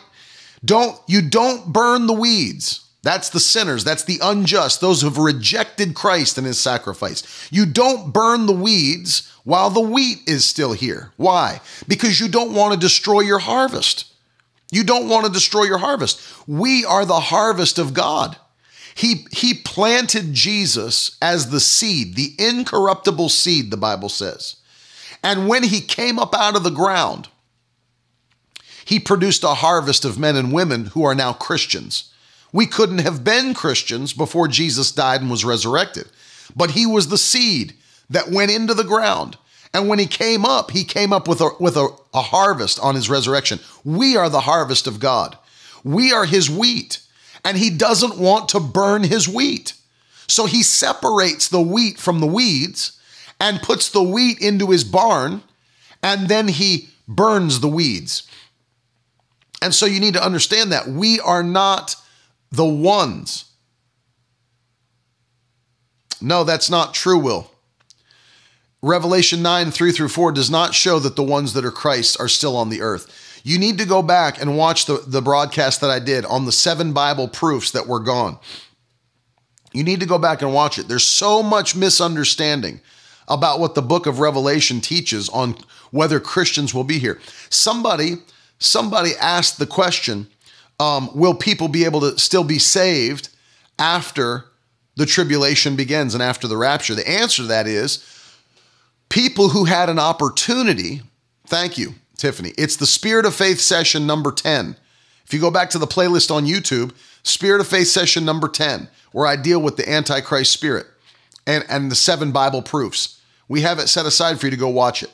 Don't you don't burn the weeds. That's the sinners, that's the unjust, those who have rejected Christ and his sacrifice. You don't burn the weeds while the wheat is still here. Why? Because you don't want to destroy your harvest. You don't want to destroy your harvest. We are the harvest of God. He, he planted Jesus as the seed, the incorruptible seed, the Bible says. And when he came up out of the ground, he produced a harvest of men and women who are now Christians. We couldn't have been Christians before Jesus died and was resurrected, but he was the seed that went into the ground. And when he came up, he came up with a, with a, a harvest on his resurrection. We are the harvest of God. We are his wheat, and he doesn't want to burn his wheat. So he separates the wheat from the weeds and puts the wheat into his barn, and then he burns the weeds. And so you need to understand that we are not the ones. No, that's not true, Will. Revelation 9, 3 through 4 does not show that the ones that are Christ are still on the earth. You need to go back and watch the, the broadcast that I did on the seven Bible proofs that were gone. You need to go back and watch it. There's so much misunderstanding about what the book of Revelation teaches on whether Christians will be here. Somebody somebody asked the question um, Will people be able to still be saved after the tribulation begins and after the rapture? The answer to that is people who had an opportunity. Thank you, Tiffany. It's the Spirit of Faith session number 10. If you go back to the playlist on YouTube, Spirit of Faith session number 10, where I deal with the Antichrist spirit and, and the seven Bible proofs. We have it set aside for you to go watch it.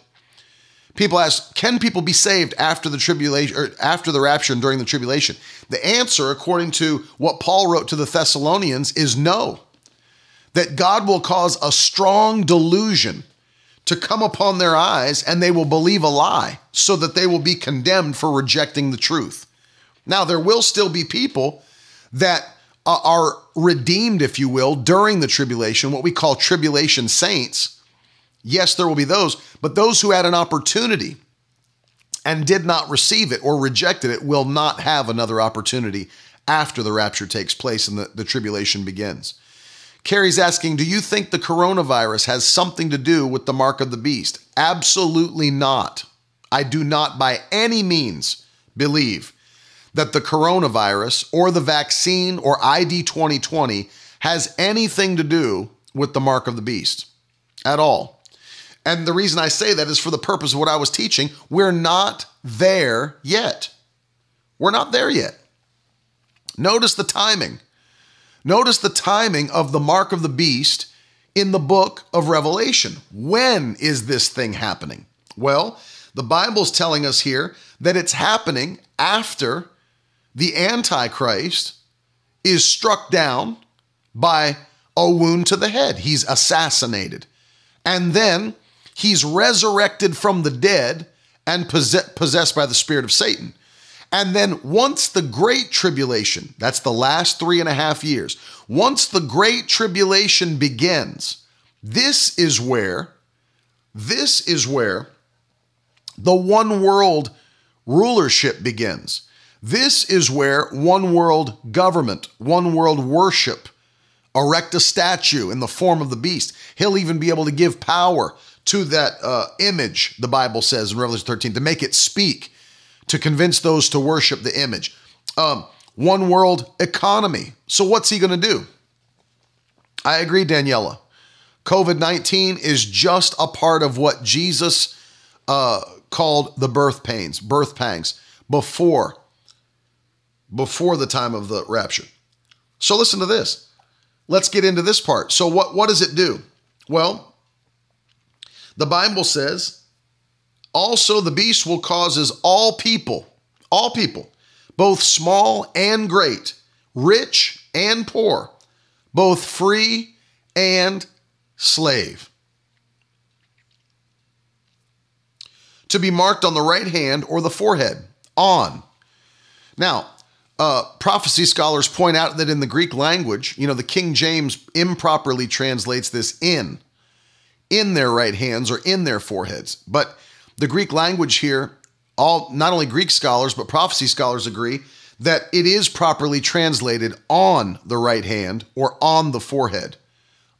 People ask, can people be saved after the tribulation or after the rapture and during the tribulation? The answer, according to what Paul wrote to the Thessalonians, is no. That God will cause a strong delusion to come upon their eyes and they will believe a lie so that they will be condemned for rejecting the truth. Now, there will still be people that uh, are redeemed, if you will, during the tribulation, what we call tribulation saints Yes, there will be those, but those who had an opportunity and did not receive it or rejected it will not have another opportunity after the rapture takes place and the, the tribulation begins. Carrie's asking, Do you think the coronavirus has something to do with the mark of the beast? Absolutely not. I do not by any means believe that the coronavirus or the vaccine or ID 2020 has anything to do with the mark of the beast at all. And the reason I say that is for the purpose of what I was teaching. We're not there yet. We're not there yet. Notice the timing. Notice the timing of the mark of the beast in the book of Revelation. When is this thing happening? Well, the Bible's telling us here that it's happening after the Antichrist is struck down by a wound to the head. He's assassinated. And then he's resurrected from the dead and possessed by the spirit of Satan. And then once the great tribulation, that's the last three and a half years, once the great tribulation begins, this is where, this is where the one world rulership begins. This is where one world government, one world worship, erect a statue in the form of the beast. He'll even be able to give power to that uh, image, the Bible says in Revelation 13, to make it speak, to convince those to worship the image. Um, one world economy. So, what's he going to do? I agree, Daniela. COVID 19 is just a part of what Jesus uh, called the birth pains, birth pangs, before, before the time of the rapture. So, listen to this. Let's get into this part. So, what, what does it do? Well, the Bible says, also the beast will causes all people, all people, both small and great, rich and poor, both free and slave, to be marked on the right hand or the forehead, on. Now, uh, prophecy scholars point out that in the Greek language, you know, the King James improperly translates this in in their right hands or in their foreheads. But the Greek language here, all not only Greek scholars but prophecy scholars agree that it is properly translated on the right hand or on the forehead.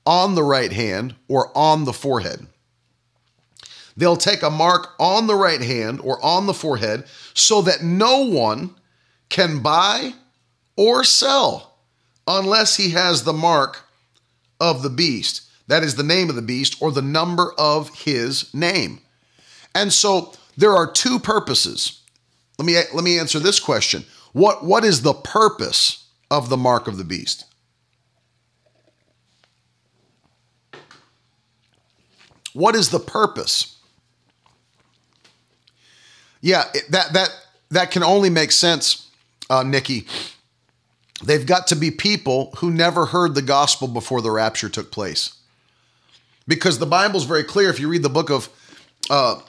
On the right hand or on the forehead. They'll take a mark on the right hand or on the forehead so that no one can buy or sell unless he has the mark of the beast. That is the name of the beast or the number of his name. And so there are two purposes. Let me let me answer this question. What what is the purpose of the mark of the beast? What is the purpose? Yeah, that that that can only make sense, uh, Nikki. They've got to be people who never heard the gospel before the rapture took place because the Bible's very clear. If you read the book of, uh,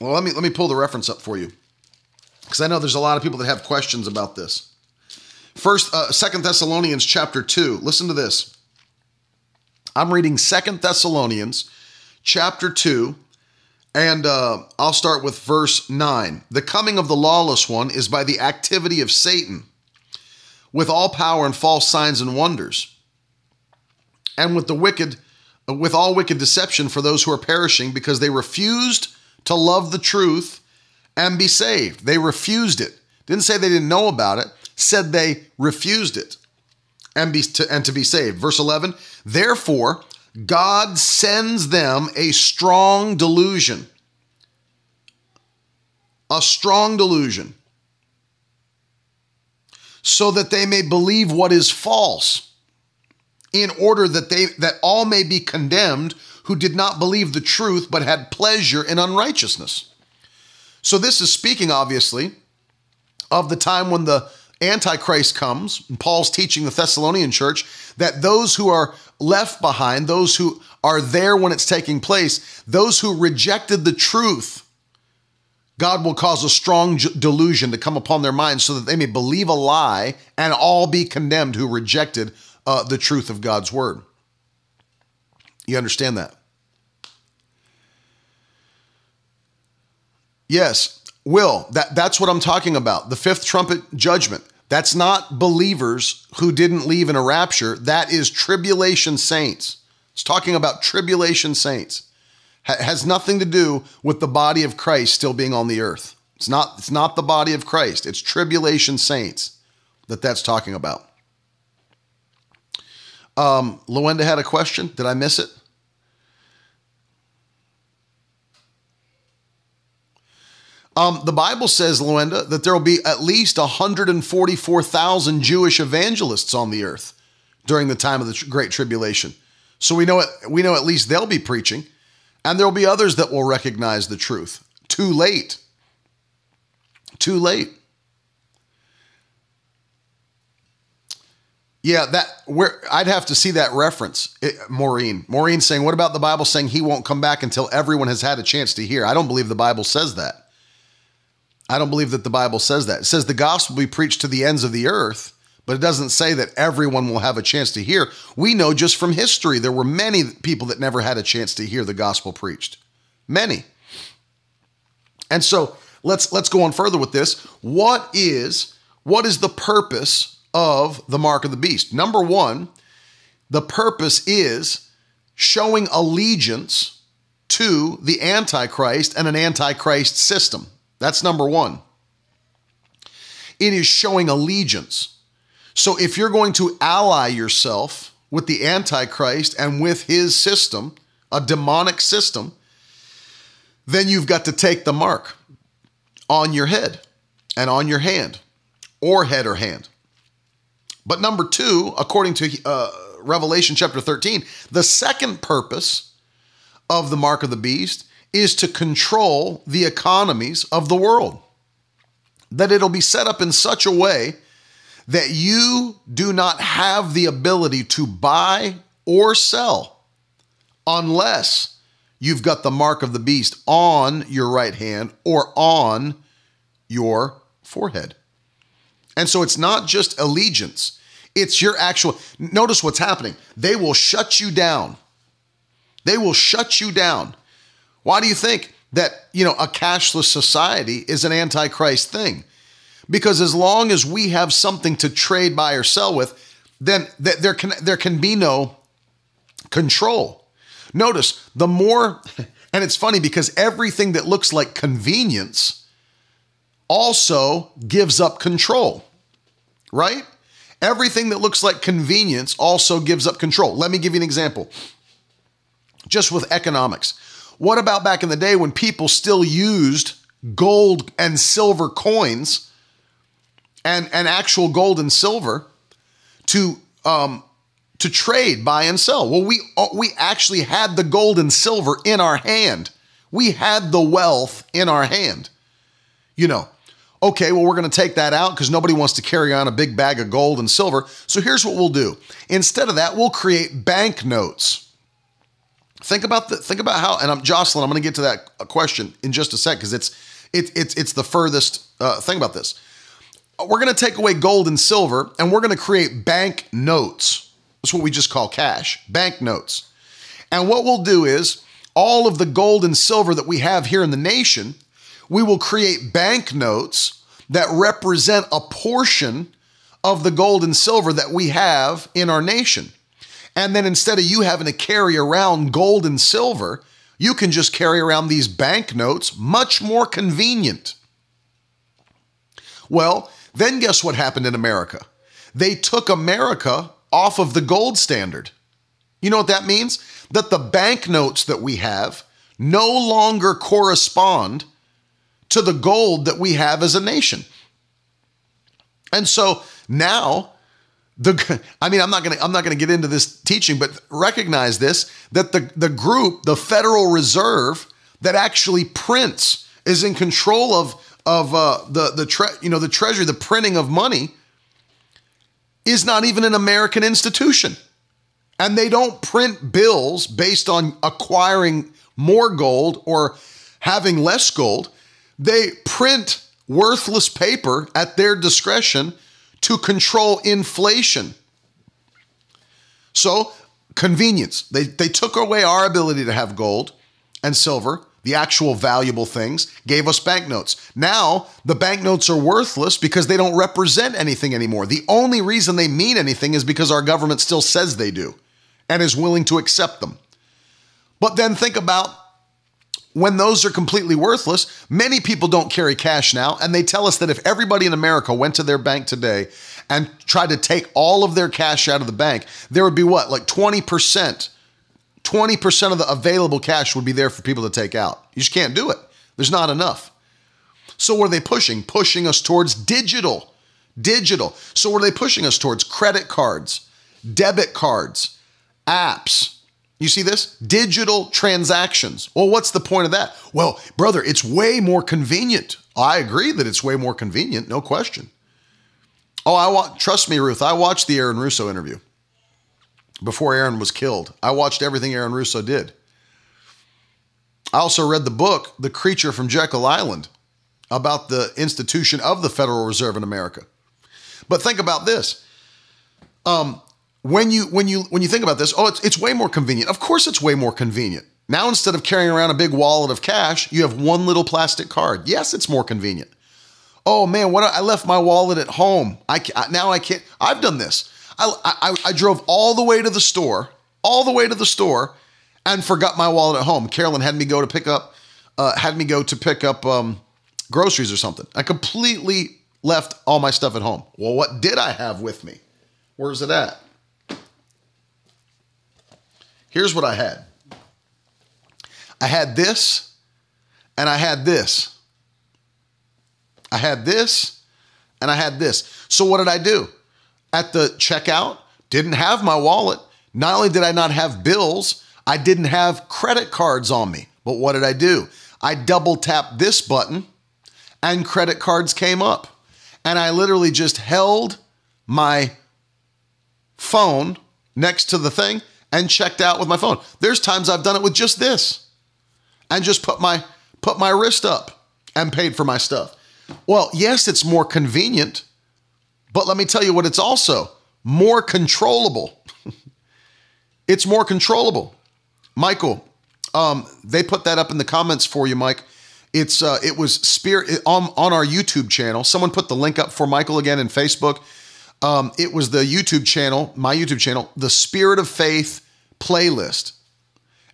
well, let me let me pull the reference up for you, because I know there's a lot of people that have questions about this. First, uh, Second Thessalonians chapter two. Listen to this. I'm reading Second Thessalonians chapter two, and uh, I'll start with verse nine. The coming of the lawless one is by the activity of Satan, with all power and false signs and wonders, and with the wicked with all wicked deception for those who are perishing because they refused to love the truth and be saved. They refused it. Didn't say they didn't know about it, said they refused it and be to, and to be saved. Verse 11, therefore God sends them a strong delusion. A strong delusion. So that they may believe what is false in order that they that all may be condemned who did not believe the truth but had pleasure in unrighteousness. So this is speaking obviously of the time when the antichrist comes. Paul's teaching the Thessalonian church that those who are left behind, those who are there when it's taking place, those who rejected the truth, God will cause a strong delusion to come upon their minds so that they may believe a lie and all be condemned who rejected uh, the truth of God's word. You understand that? Yes, will. That, that's what I'm talking about. The fifth trumpet judgment. That's not believers who didn't leave in a rapture. That is tribulation saints. It's talking about tribulation saints. has nothing to do with the body of Christ still being on the earth. It's not, it's not the body of Christ. It's tribulation saints that that's talking about. Um, Luenda had a question. Did I miss it? Um, the Bible says, Luenda, that there will be at least 144,000 Jewish evangelists on the earth during the time of the Great Tribulation. So we know it, we know at least they'll be preaching, and there will be others that will recognize the truth. Too late. Too late. Yeah, that where I'd have to see that reference, it, Maureen. Maureen saying, "What about the Bible saying he won't come back until everyone has had a chance to hear?" I don't believe the Bible says that. I don't believe that the Bible says that. It says the gospel will be preached to the ends of the earth, but it doesn't say that everyone will have a chance to hear. We know just from history there were many people that never had a chance to hear the gospel preached. Many. And so let's let's go on further with this. What is what is the purpose of the mark of the beast? Number 1, the purpose is showing allegiance to the antichrist and an antichrist system. That's number 1. It is showing allegiance. So if you're going to ally yourself with the Antichrist and with his system, a demonic system, then you've got to take the mark on your head and on your hand, or head or hand. But number two, according to uh, Revelation chapter 13, the second purpose of the mark of the beast is to control the economies of the world. That it'll be set up in such a way that you do not have the ability to buy or sell unless you've got the mark of the beast on your right hand or on your forehead. And so it's not just allegiance, it's your actual. Notice what's happening. They will shut you down. They will shut you down. Why do you think that, you know, a cashless society is an antichrist thing? Because as long as we have something to trade, buy, or sell with, then th- there can there can be no control. Notice the more, [LAUGHS] and it's funny because everything that looks like convenience also gives up control, right? Everything that looks like convenience also gives up control. Let me give you an example. Just with economics. What about back in the day when people still used gold and silver coins and, and actual gold and silver to um, to trade, buy and sell. Well, we uh, we actually had the gold and silver in our hand. We had the wealth in our hand. You know, okay, well, we're going to take that out because nobody wants to carry on a big bag of gold and silver. So here's what we'll do. Instead of that, we'll create banknotes. Think about the think about how, and I'm Jocelyn. I'm going to get to that uh, question in just a sec because it's it's it's it's the furthest uh, thing about this we're going to take away gold and silver and we're going to create bank notes. That's what we just call cash, bank notes. And what we'll do is all of the gold and silver that we have here in the nation, we will create bank notes that represent a portion of the gold and silver that we have in our nation. And then instead of you having to carry around gold and silver, you can just carry around these bank notes, much more convenient. Well, then guess what happened in America? They took America off of the gold standard. You know what that means? That the banknotes that we have no longer correspond to the gold that we have as a nation. And so now the [LAUGHS] I mean I'm not going to I'm not going to get into this teaching but recognize this that the the group the Federal Reserve that actually prints is in control of of uh, the the tre- you know the treasury, the printing of money, is not even an American institution, and they don't print bills based on acquiring more gold or having less gold. They print worthless paper at their discretion to control inflation. So, convenience. They, they took away our ability to have gold and silver the actual valuable things, gave us banknotes. Now, the banknotes are worthless because they don't represent anything anymore. The only reason they mean anything is because our government still says they do and is willing to accept them. But then think about when those are completely worthless, many people don't carry cash now, and they tell us that if everybody in America went to their bank today and tried to take all of their cash out of the bank, there would be what, like 20% 20% of the available cash would be there for people to take out. You just can't do it. There's not enough. So, what are they pushing? Pushing us towards digital. Digital. So, what are they pushing us towards? Credit cards, debit cards, apps. You see this? Digital transactions. Well, what's the point of that? Well, brother, it's way more convenient. I agree that it's way more convenient, no question. Oh, I want trust me, Ruth, I watched the Aaron Russo interview before Aaron was killed. I watched everything Aaron Russo did. I also read the book, The Creature from Jekyll Island. about the institution of the Federal Reserve in America. But think about this. Um, when you when you when you think about this, oh, it's it's way more convenient. Of course, it's way more convenient. Now, instead of carrying around a big wallet of cash, you have one little plastic card. Yes, it's more convenient. Oh man, what I left my wallet at home. I now I can't. I've done this. I, I I drove all the way to the store, all the way to the store, and forgot my wallet at home. Carolyn had me go to pick up, uh, had me go to pick up um, groceries or something. I completely left all my stuff at home. Well, what did I have with me? Where's it at? Here's what I had. I had this and I had this. I had this and I had this. So what did I do? At the checkout, didn't have my wallet. Not only did I not have bills, I didn't have credit cards on me. But what did I do? I double tapped this button and credit cards came up. And I literally just held my phone next to the thing and checked out with my phone. There's times I've done it with just this and just put my put my wrist up and paid for my stuff. Well, yes, it's more convenient, but let me tell you what it's also more controllable. [LAUGHS] it's more controllable. Michael, um, they put that up in the comments for you, Mike. It's uh, it was spirit on on our YouTube channel. Someone put the link up for Michael again in Facebook. Um, it was the YouTube channel, my YouTube channel, the Spirit of Faith playlist,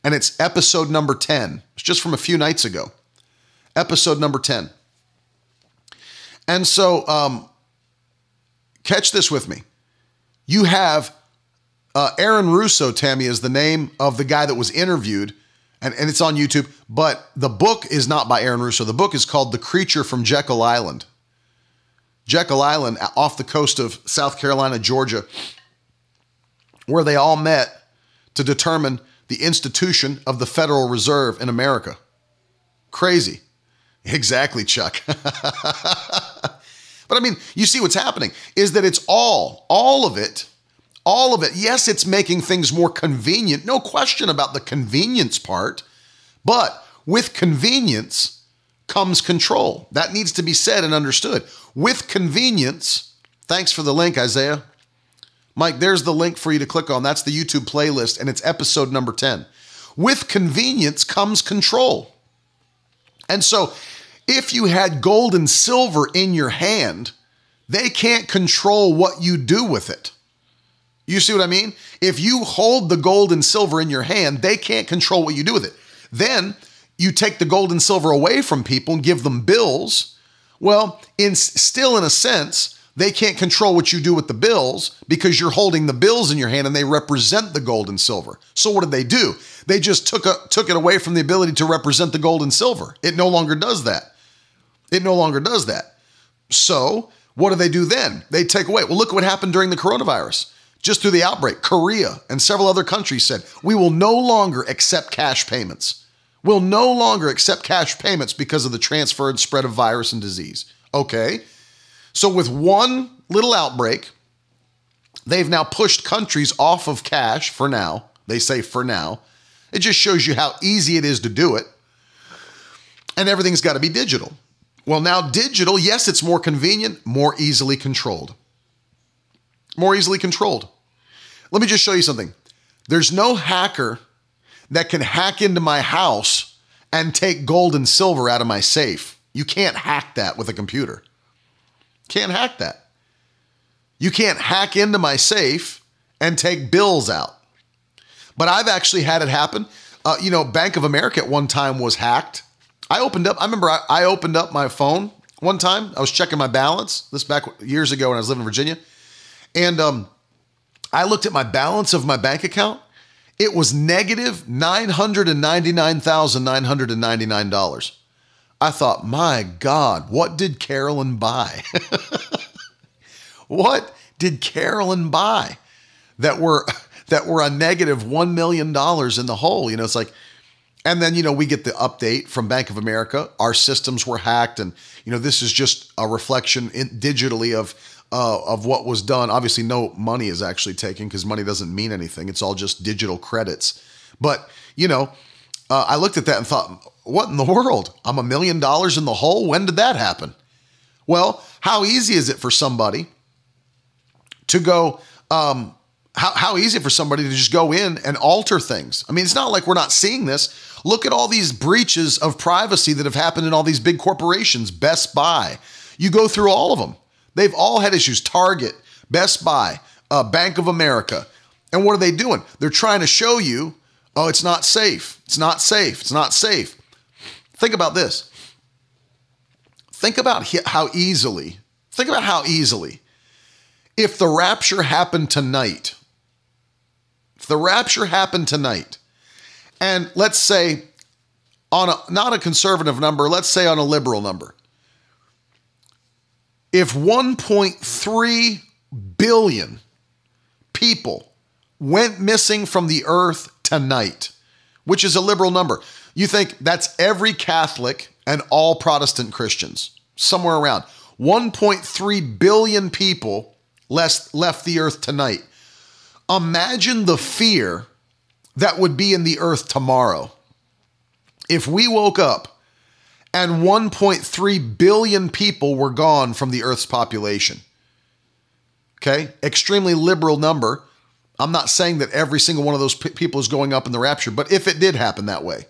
and it's episode number ten. It's just from a few nights ago. Episode number ten. And so, um, catch this with me. You have uh, Aaron Russo, Tammy, is the name of the guy that was interviewed and, and it's on YouTube. But the book is not by Aaron Russo. The book is called The Creature from Jekyll Island. Jekyll Island, off the coast of South Carolina, Georgia, where they all met to determine the institution of the Federal Reserve in America. Crazy. [LAUGHS] Exactly, Chuck. [LAUGHS] but I mean, you see what's happening is that it's all, all of it all of it. Yes, it's making things more convenient. No question about the convenience part. But with convenience comes control. That needs to be said and understood. With convenience, thanks for the link, Isaiah. Mike, there's the link for you to click on. That's the YouTube playlist, and it's episode number 10. With convenience comes control. And so, if you had gold and silver in your hand, they can't control what you do with it. You see what I mean? If you hold the gold and silver in your hand, they can't control what you do with it. Then you take the gold and silver away from people and give them bills. Well, in still in a sense, they can't control what you do with the bills because you're holding the bills in your hand and they represent the gold and silver. So what did they do? They just took a, took it away from the ability to represent the gold and silver. It no longer does that. It no longer does that. So what do they do then? They take away. Well, look what happened during the coronavirus just through the outbreak, Korea and several other countries said, we will no longer accept cash payments. We'll no longer accept cash payments because of the transferred spread of virus and disease. Okay. So, with one little outbreak, they've now pushed countries off of cash for now. They say for now. It just shows you how easy it is to do it. And everything's got to be digital. Well, now, digital, yes, it's more convenient, more easily controlled more easily controlled. Let me just show you something. There's no hacker that can hack into my house and take gold and silver out of my safe. You can't hack that with a computer. Can't hack that. You can't hack into my safe and take bills out. But I've actually had it happen. Uh, you know, Bank of America at one time was hacked. I opened up, I remember I, I opened up my phone one time. I was checking my balance, this back years ago when I was living in Virginia. And um, I looked at my balance of my bank account. It was negative $999,999. I thought, my God, what did Carolyn buy? [LAUGHS] what did Carolyn buy that were that were a negative $1 million in the hole? You know, it's like, and then, you know, we get the update from Bank of America. Our systems were hacked. And, you know, this is just a reflection in, digitally of uh, of what was done. Obviously, no money is actually taken because money doesn't mean anything. It's all just digital credits. But you know, uh, I looked at that and thought, what in the world? I'm a million dollars in the hole? When did that happen? Well, how easy is it for somebody to go, um, how, how easy for somebody to just go in and alter things? I mean, it's not like we're not seeing this. Look at all these breaches of privacy that have happened in all these big corporations, Best Buy. You go through all of them. They've all had issues. Target, Best Buy, uh, Bank of America. And what are they doing? They're trying to show you, oh, it's not safe. It's not safe. It's not safe. Think about this. Think about how easily, think about how easily, if the rapture happened tonight, if the rapture happened tonight, and let's say on a not a conservative number, let's say on a liberal number, if 1.3 billion people went missing from the earth tonight, which is a liberal number, you think that's every Catholic and all Protestant Christians, somewhere around 1.3 billion people left, left the earth tonight. Imagine the fear that would be in the earth tomorrow. If we woke up and 1.3 billion people were gone from the earth's population. Okay? Extremely liberal number. I'm not saying that every single one of those p- people is going up in the rapture, but if it did happen that way,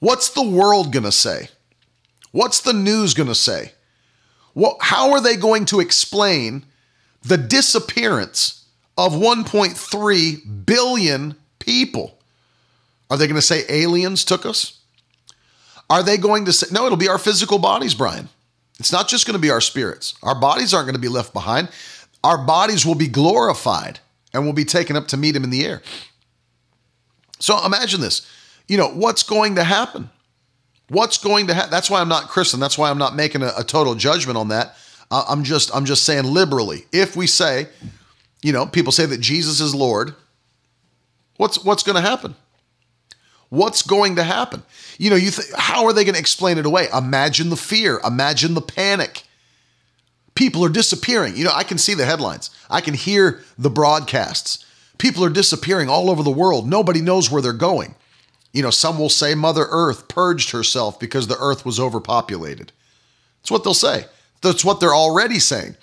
what's the world going to say? What's the news going to say? What, how are they going to explain the disappearance of 1.3 billion people? Are they going to say aliens took us? Are they going to say, no, it'll be our physical bodies, Brian. It's not just going to be our spirits. Our bodies aren't going to be left behind. Our bodies will be glorified and will be taken up to meet him in the air. So imagine this. You know, what's going to happen? What's going to happen? That's why I'm not Christian. That's why I'm not making a, a total judgment on that. Uh, I'm just I'm just saying liberally. If we say, you know, people say that Jesus is Lord, what's what's going to happen? What's going to happen? You know, you th- how are they going to explain it away? Imagine the fear, imagine the panic. People are disappearing. You know, I can see the headlines. I can hear the broadcasts. People are disappearing all over the world. Nobody knows where they're going. You know, some will say Mother Earth purged herself because the earth was overpopulated. That's what they'll say. That's what they're already saying.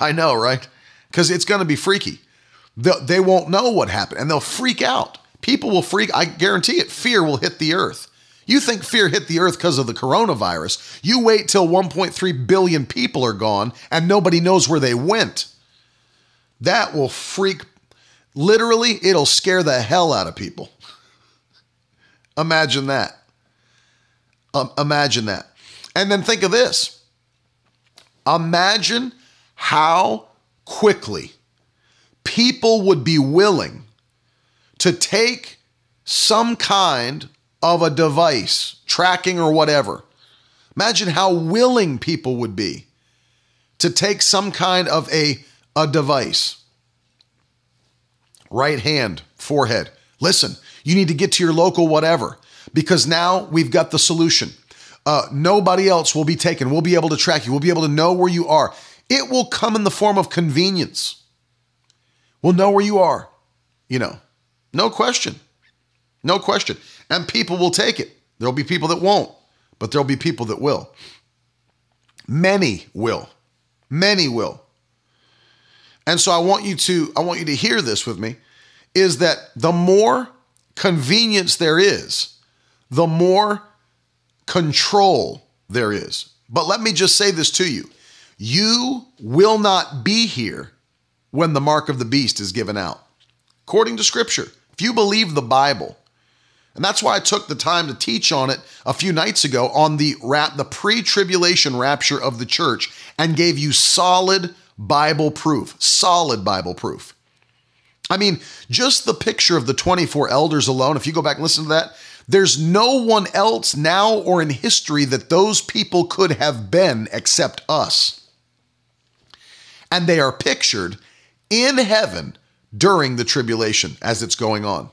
I know, right? Because it's going to be freaky. They'll, they won't know what happened and they'll freak out. People will freak. I guarantee it. Fear will hit the earth. You think fear hit the earth because of the coronavirus. You wait till 1.3 billion people are gone and nobody knows where they went. That will freak. Literally, it'll scare the hell out of people. Imagine that. Um, imagine that. And then think of this. Imagine how quickly people would be willing to take some kind of a device, tracking or whatever. Imagine how willing people would be to take some kind of a, a device. Right hand, forehead. Listen, you need to get to your local whatever because now we've got the solution. Uh, nobody else will be taken. We'll be able to track you. We'll be able to know where you are. It will come in the form of convenience. We'll know where you are, you know. No question. No question. And people will take it. There'll be people that won't, but there'll be people that will. Many will. Many will. And so I want you to I want you to hear this with me is that the more convenience there is, the more control there is. But let me just say this to you. You will not be here when the mark of the beast is given out. According to scripture, if you believe the Bible, and that's why I took the time to teach on it a few nights ago on the rap, the pre-tribulation rapture of the church, and gave you solid Bible proof, solid Bible proof. I mean, just the picture of the 24 elders alone, if you go back and listen to that, there's no one else now or in history that those people could have been except us. And they are pictured in heaven during the tribulation as it's going on.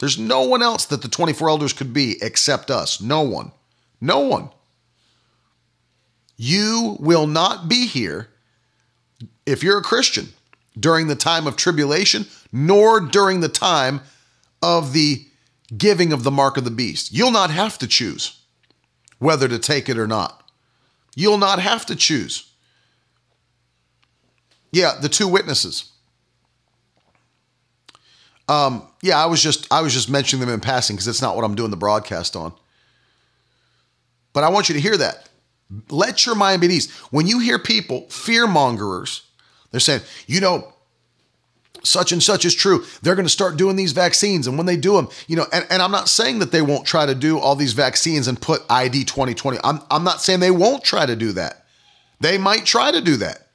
There's no one else that the 24 elders could be except us. No one. No one. You will not be here if you're a Christian during the time of tribulation, nor during the time of the giving of the mark of the beast. You'll not have to choose whether to take it or not. You'll not have to choose. Yeah, the two witnesses. Um, yeah, I was just I was just mentioning them in passing because it's not what I'm doing the broadcast on. But I want you to hear that. Let your mind be at ease. When you hear people, fear mongerers, they're saying, you know, such and such is true. They're going to start doing these vaccines. And when they do them, you know, and, and I'm not saying that they won't try to do all these vaccines and put ID 2020. I'm, I'm not saying they won't try to do that. They might try to do that.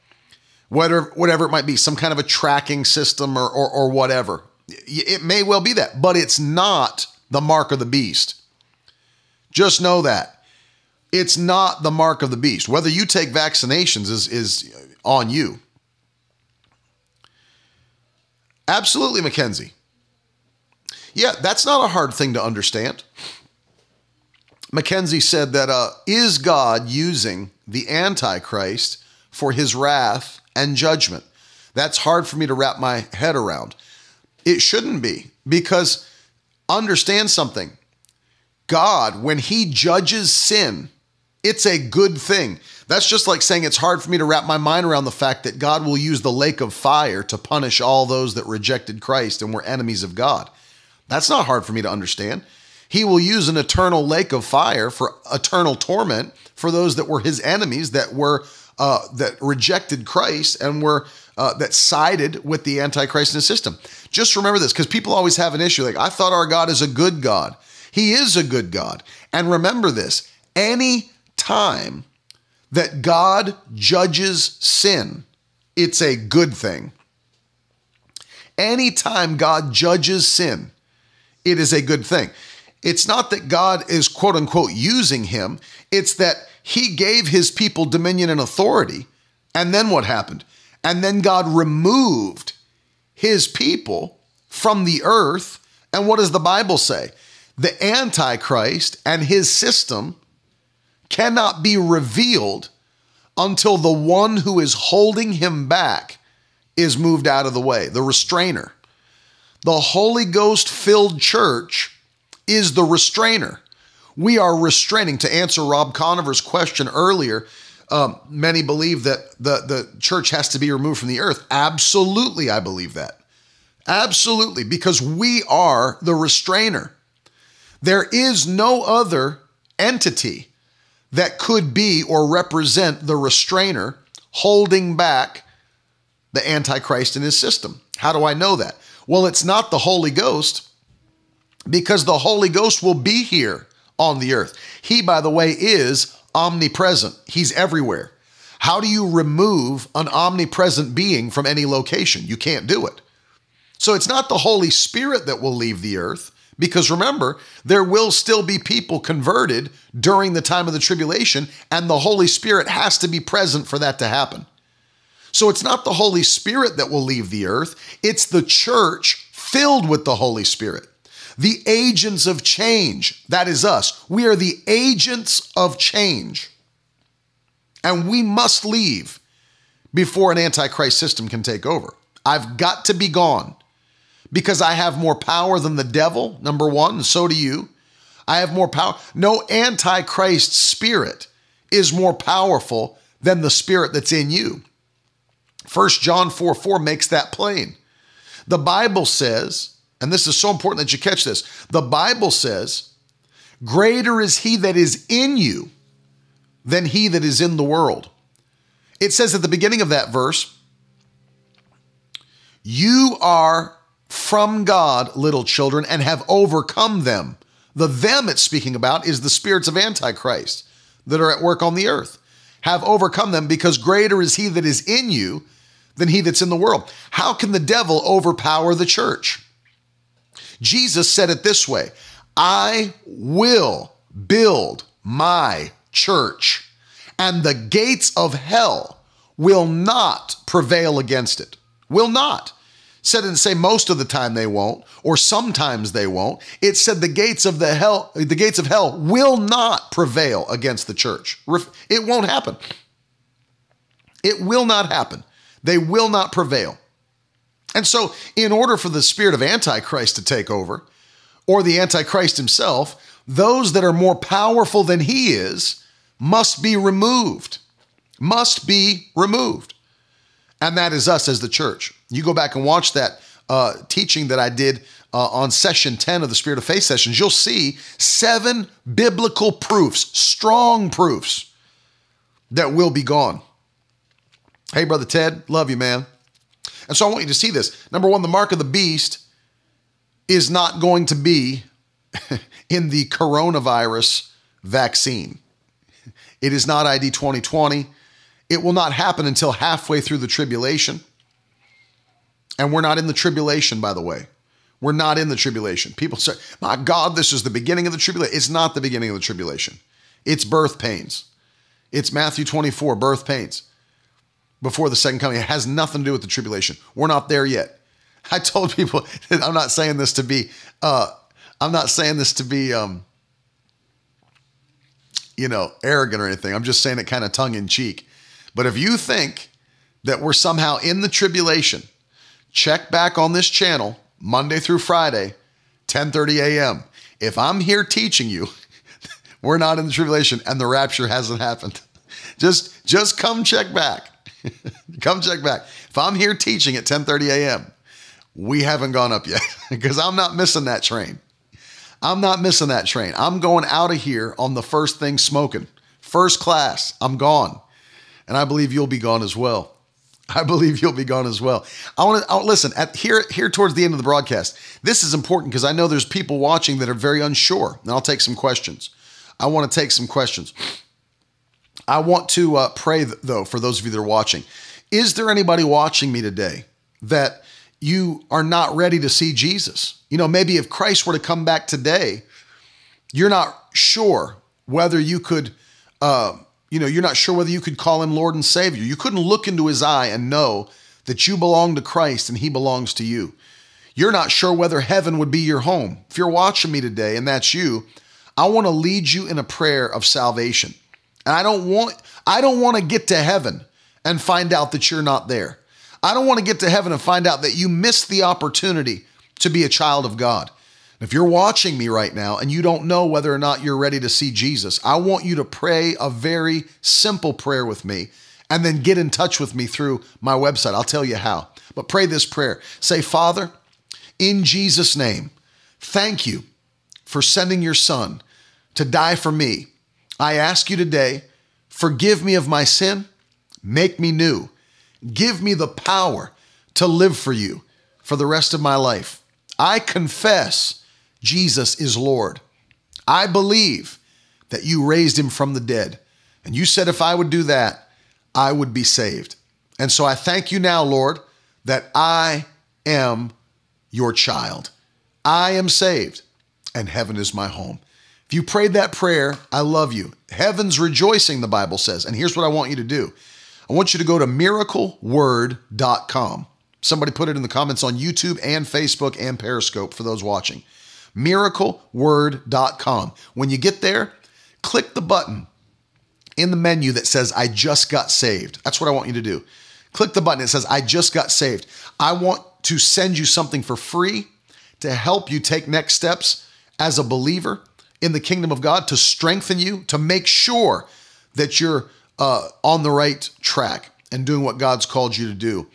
Whatever, whatever it might be, some kind of a tracking system or, or, or whatever. It may well be that, but it's not the mark of the beast. Just know that. It's not the mark of the beast. Whether you take vaccinations is, is on you. Absolutely, Mackenzie. Yeah, that's not a hard thing to understand. Mackenzie said that uh, is God using the Antichrist for his wrath and judgment? That's hard for me to wrap my head around. It shouldn't be because understand something. God, when he judges sin, it's a good thing. That's just like saying it's hard for me to wrap my mind around the fact that God will use the lake of fire to punish all those that rejected Christ and were enemies of God. That's not hard for me to understand. He will use an eternal lake of fire for eternal torment for those that were his enemies that were uh, that rejected Christ and were uh, that sided with the antichrist in the system. Just remember this because people always have an issue like I thought our God is a good God. He is a good God. And remember this, any time that God judges sin, it's a good thing. Anytime God judges sin, it is a good thing. It's not that God is quote unquote using him, it's that he gave his people dominion and authority. And then what happened? And then God removed his people from the earth. And what does the Bible say? The Antichrist and his system cannot be revealed until the one who is holding him back is moved out of the way, the restrainer. The Holy Ghost filled church is the restrainer. We are restraining. To answer Rob Conover's question earlier, um, many believe that the, the church has to be removed from the earth. Absolutely, I believe that. Absolutely, because we are the restrainer. There is no other entity that could be or represent the restrainer holding back the Antichrist in his system. How do I know that? Well, it's not the Holy Ghost because the Holy Ghost will be here on the earth. He, by the way, is omnipresent, he's everywhere. How do you remove an omnipresent being from any location? You can't do it. So it's not the Holy Spirit that will leave the earth. Because remember, there will still be people converted during the time of the tribulation, and the Holy Spirit has to be present for that to happen. So it's not the Holy Spirit that will leave the earth, it's the church filled with the Holy Spirit. The agents of change, that is us. We are the agents of change. And we must leave before an antichrist system can take over. I've got to be gone because I have more power than the devil, number one, and so do you. I have more power. No antichrist spirit is more powerful than the spirit that's in you. 1 John 4 4 makes that plain. The Bible says, and this is so important that you catch this the Bible says, Greater is he that is in you than he that is in the world. It says at the beginning of that verse, You are from God, little children, and have overcome them. The them it's speaking about is the spirits of Antichrist that are at work on the earth. Have overcome them because greater is he that is in you than he that's in the world. How can the devil overpower the church? Jesus said it this way I will build my church, and the gates of hell will not prevail against it. Will not said didn't say most of the time they won't, or sometimes they won't. It said the gates of the hell, the gates of hell will not prevail against the church. It won't happen. It will not happen. They will not prevail. And so, in order for the spirit of Antichrist to take over, or the Antichrist himself, those that are more powerful than he is must be removed. Must be removed. And that is us as the church. You go back and watch that uh, teaching that I did uh, on session 10 of the Spirit of Faith sessions, you'll see seven biblical proofs, strong proofs that will be gone. Hey, Brother Ted, love you, man. And so I want you to see this. Number one, the mark of the beast is not going to be [LAUGHS] in the coronavirus vaccine. It is not ID 2020. It will not happen until halfway through the tribulation. And we're not in the tribulation, by the way. We're not in the tribulation. People say, my God, this is the beginning of the tribulation. It's not the beginning of the tribulation, it's birth pains. It's Matthew 24, birth pains before the second coming. It has nothing to do with the tribulation. We're not there yet. [LAUGHS] I told people, [LAUGHS] I'm not saying this to be, uh, I'm not saying this to be, um, you know, arrogant or anything. I'm just saying it kind of tongue in cheek. But if you think that we're somehow in the tribulation, check back on this channel Monday through Friday, 10:30 a.m. If I'm here teaching you, [LAUGHS] we're not in the tribulation and the rapture hasn't happened. Just just come check back. [LAUGHS] come check back. If I'm here teaching at 10:30 a.m., we haven't gone up yet [LAUGHS] because I'm not missing that train. I'm not missing that train. I'm going out of here on the first thing smoking. First class. I'm gone. And I believe you'll be gone as well. [LAUGHS] I believe you'll be gone as well. I want to listen at here here towards the end of the broadcast. This is important because I know there's people watching that are very unsure, and I'll take some questions. I want to take some questions. I want to uh, pray though for those of you that are watching. Is there anybody watching me today that you are not ready to see Jesus? You know, maybe if Christ were to come back today, you're not sure whether you could. Uh, you know, you're not sure whether you could call him Lord and Savior. You couldn't look into his eye and know that you belong to Christ and he belongs to you. You're not sure whether heaven would be your home. If you're watching me today and that's you, I want to lead you in a prayer of salvation. And I don't want I don't want to get to heaven and find out that you're not there. I don't want to get to heaven and find out that you missed the opportunity to be a child of God. If you're watching me right now and you don't know whether or not you're ready to see Jesus, I want you to pray a very simple prayer with me and then get in touch with me through my website. I'll tell you how. But pray this prayer. Say, Father, in Jesus' name, thank you for sending your son to die for me. I ask you today, forgive me of my sin, make me new, give me the power to live for you for the rest of my life. I confess Jesus is Lord. I believe that you raised him from the dead. And you said if I would do that, I would be saved. And so I thank you now, Lord, that I am your child. I am saved, and heaven is my home. If you prayed that prayer, I love you. Heaven's rejoicing, the Bible says. And here's what I want you to do I want you to go to miracleword.com. Somebody put it in the comments on YouTube and Facebook and Periscope for those watching miracleword.com. When you get there, click the button in the menu that says, I just got saved. That's what I want you to do. Click the button. It says, I just got saved. I want to send you something for free to help you take next steps as a believer in the kingdom of God, to strengthen you, to make sure that you're uh, on the right track and doing what God's called you to do.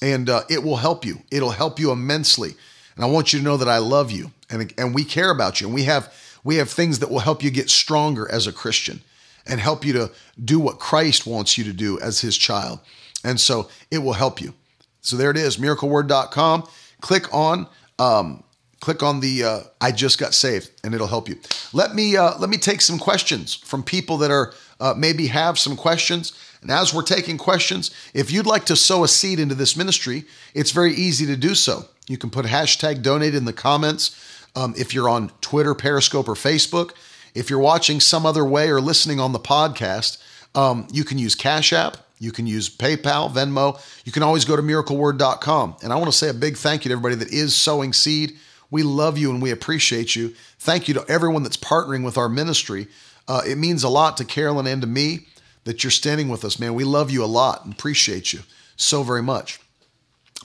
And uh, it will help you. It'll help you immensely. And I want you to know that I love you and, and we care about you. And we have we have things that will help you get stronger as a Christian and help you to do what Christ wants you to do as his child. And so it will help you. So there it is, miracleword.com. Click on um, click on the uh, I just got saved and it'll help you. Let me uh, let me take some questions from people that are uh, maybe have some questions. And as we're taking questions, if you'd like to sow a seed into this ministry, it's very easy to do so. You can put hashtag donate in the comments. Um, if you're on Twitter, Periscope, or Facebook, if you're watching some other way or listening on the podcast, um, you can use Cash App. You can use PayPal, Venmo. You can always go to miracleword.com. And I want to say a big thank you to everybody that is sowing seed. We love you and we appreciate you. Thank you to everyone that's partnering with our ministry. Uh, it means a lot to Carolyn and to me that you're standing with us, man. We love you a lot and appreciate you so very much.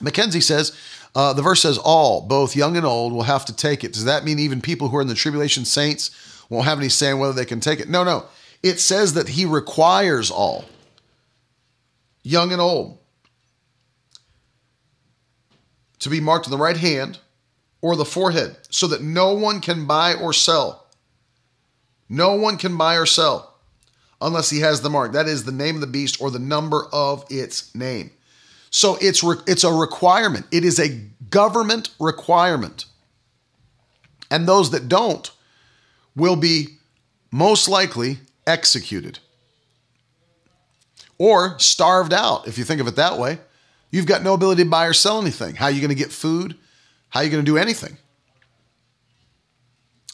Mackenzie says, Uh, the verse says, All, both young and old, will have to take it. Does that mean even people who are in the tribulation saints won't have any saying whether they can take it? No, no. It says that he requires all, young and old, to be marked on the right hand or the forehead, so that no one can buy or sell. No one can buy or sell unless he has the mark. That is the name of the beast or the number of its name. So it's re- it's a requirement. It is a government requirement. And those that don't will be most likely executed or starved out if you think of it that way. You've got no ability to buy or sell anything. How are you going to get food? How are you going to do anything?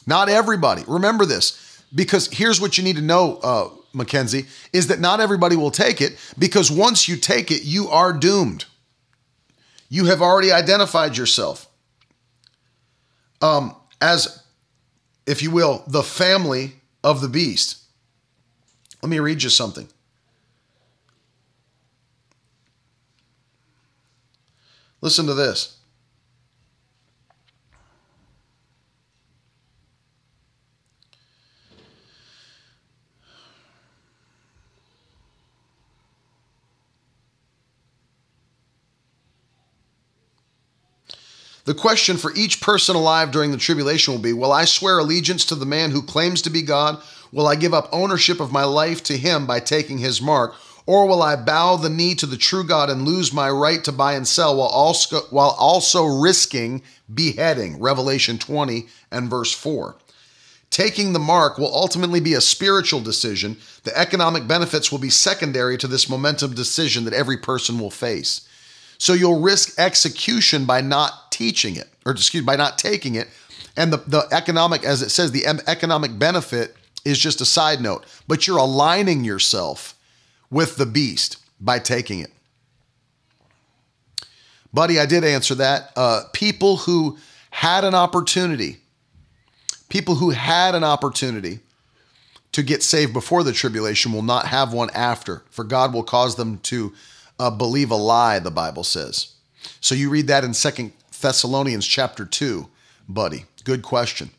Not everybody. Remember this, because here's what you need to know, uh, Mackenzie, is that not everybody will take it because once you take it, you are doomed. You have already identified yourself um, as, if you will, the family of the beast. Let me read you something. Listen to this. The question for each person alive during the tribulation will be Will I swear allegiance to the man who claims to be God? Will I give up ownership of my life to him by taking his mark? Or will I bow the knee to the true God and lose my right to buy and sell while also, while also risking beheading? Revelation 20 and verse 4. Taking the mark will ultimately be a spiritual decision. The economic benefits will be secondary to this momentum decision that every person will face. So you'll risk execution by not teaching it, or excuse me by not taking it. And the, the economic, as it says, the economic benefit is just a side note, but you're aligning yourself with the beast by taking it. Buddy, I did answer that. Uh, people who had an opportunity, people who had an opportunity to get saved before the tribulation will not have one after, for God will cause them to uh, believe a lie, the Bible says. So you read that in Second Thessalonians chapter 2, buddy. Good question.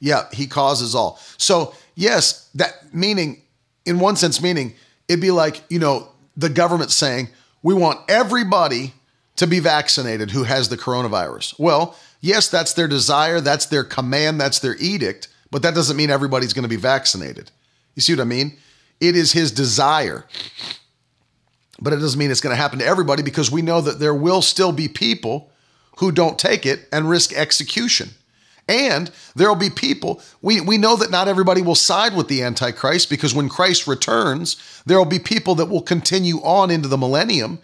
Yeah, he causes all. So, yes, that meaning, in one sense, meaning it'd be like, you know, the government saying, we want everybody to be vaccinated who has the coronavirus. Well, yes, that's their desire, that's their command, that's their edict, but that doesn't mean everybody's going to be vaccinated. You see what I mean? It is his desire. But it doesn't mean it's going to happen to everybody because we know that there will still be people who don't take it and risk execution. And there will be people, we, we know that not everybody will side with the Antichrist because when Christ returns, there will be people that will continue on into the millennium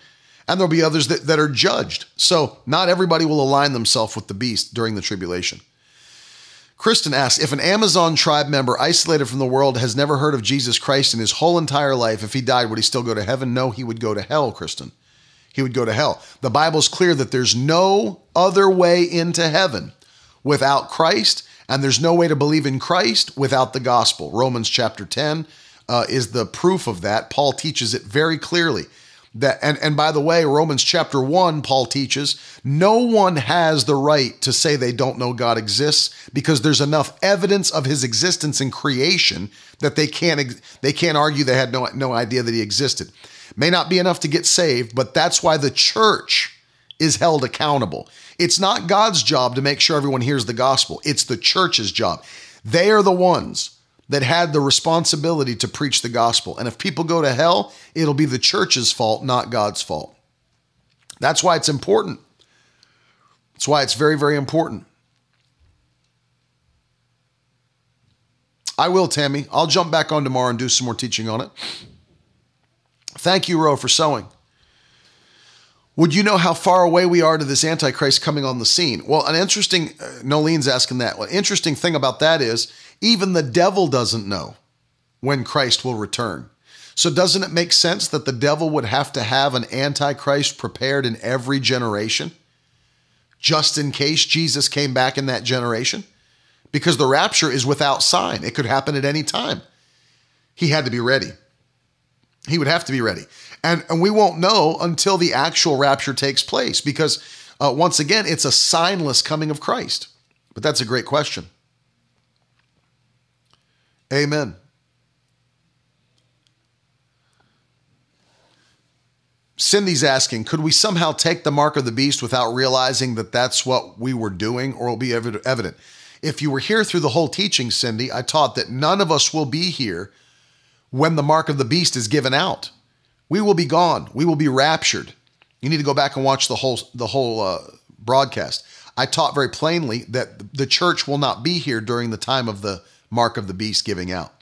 and there'll be others that, that are judged. So not everybody will align themselves with the beast during the tribulation. Kristen asks If an Amazon tribe member isolated from the world has never heard of Jesus Christ in his whole entire life, if he died, would he still go to heaven? No, he would go to hell, Kristen. He would go to hell. The Bible's clear that there's no other way into heaven without Christ, and there's no way to believe in Christ without the gospel. Romans chapter 10 uh, is the proof of that. Paul teaches it very clearly. That, and, and by the way, Romans chapter 1, Paul teaches no one has the right to say they don't know God exists because there's enough evidence of his existence in creation that they can't they can't argue they had no, no idea that he existed. May not be enough to get saved, but that's why the church is held accountable. It's not God's job to make sure everyone hears the gospel, it's the church's job. They are the ones that had the responsibility to preach the gospel. And if people go to hell, it'll be the church's fault, not God's fault. That's why it's important. That's why it's very, very important. I will, Tammy. I'll jump back on tomorrow and do some more teaching on it. Thank you, Roe, for sowing. Would you know how far away we are to this Antichrist coming on the scene? Well, an interesting, uh, Nolene's asking that. Well, interesting thing about that is even the devil doesn't know when Christ will return. So, doesn't it make sense that the devil would have to have an Antichrist prepared in every generation just in case Jesus came back in that generation? Because the rapture is without sign, it could happen at any time. He had to be ready. He would have to be ready. And, and we won't know until the actual rapture takes place because Uh, once again, it's a signless coming of Christ. But that's a great question. Amen. Cindy's asking, could we somehow take the mark of the beast without realizing that that's what we were doing or will be evident? If you were here through the whole teaching, Cindy, I taught that none of us will be here when the mark of the beast is given out. We will be gone. We will be raptured. You need to go back and watch the whole the whole uh, broadcast. I taught very plainly that the church will not be here during the time of the mark of the beast giving out.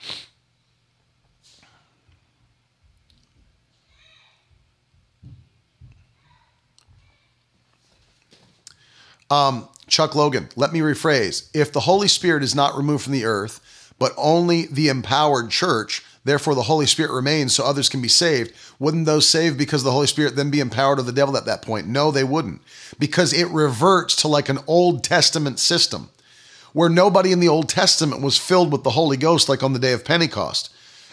Um, Chuck Logan, let me rephrase. If the Holy Spirit is not removed from the earth, but only the empowered church, therefore the Holy Spirit remains so others can be saved, wouldn't those saved because the Holy Spirit then be empowered of the devil at that point? No, they wouldn't. Because it reverts to like an Old Testament system where nobody in the Old Testament was filled with the Holy Ghost like on the day of Pentecost.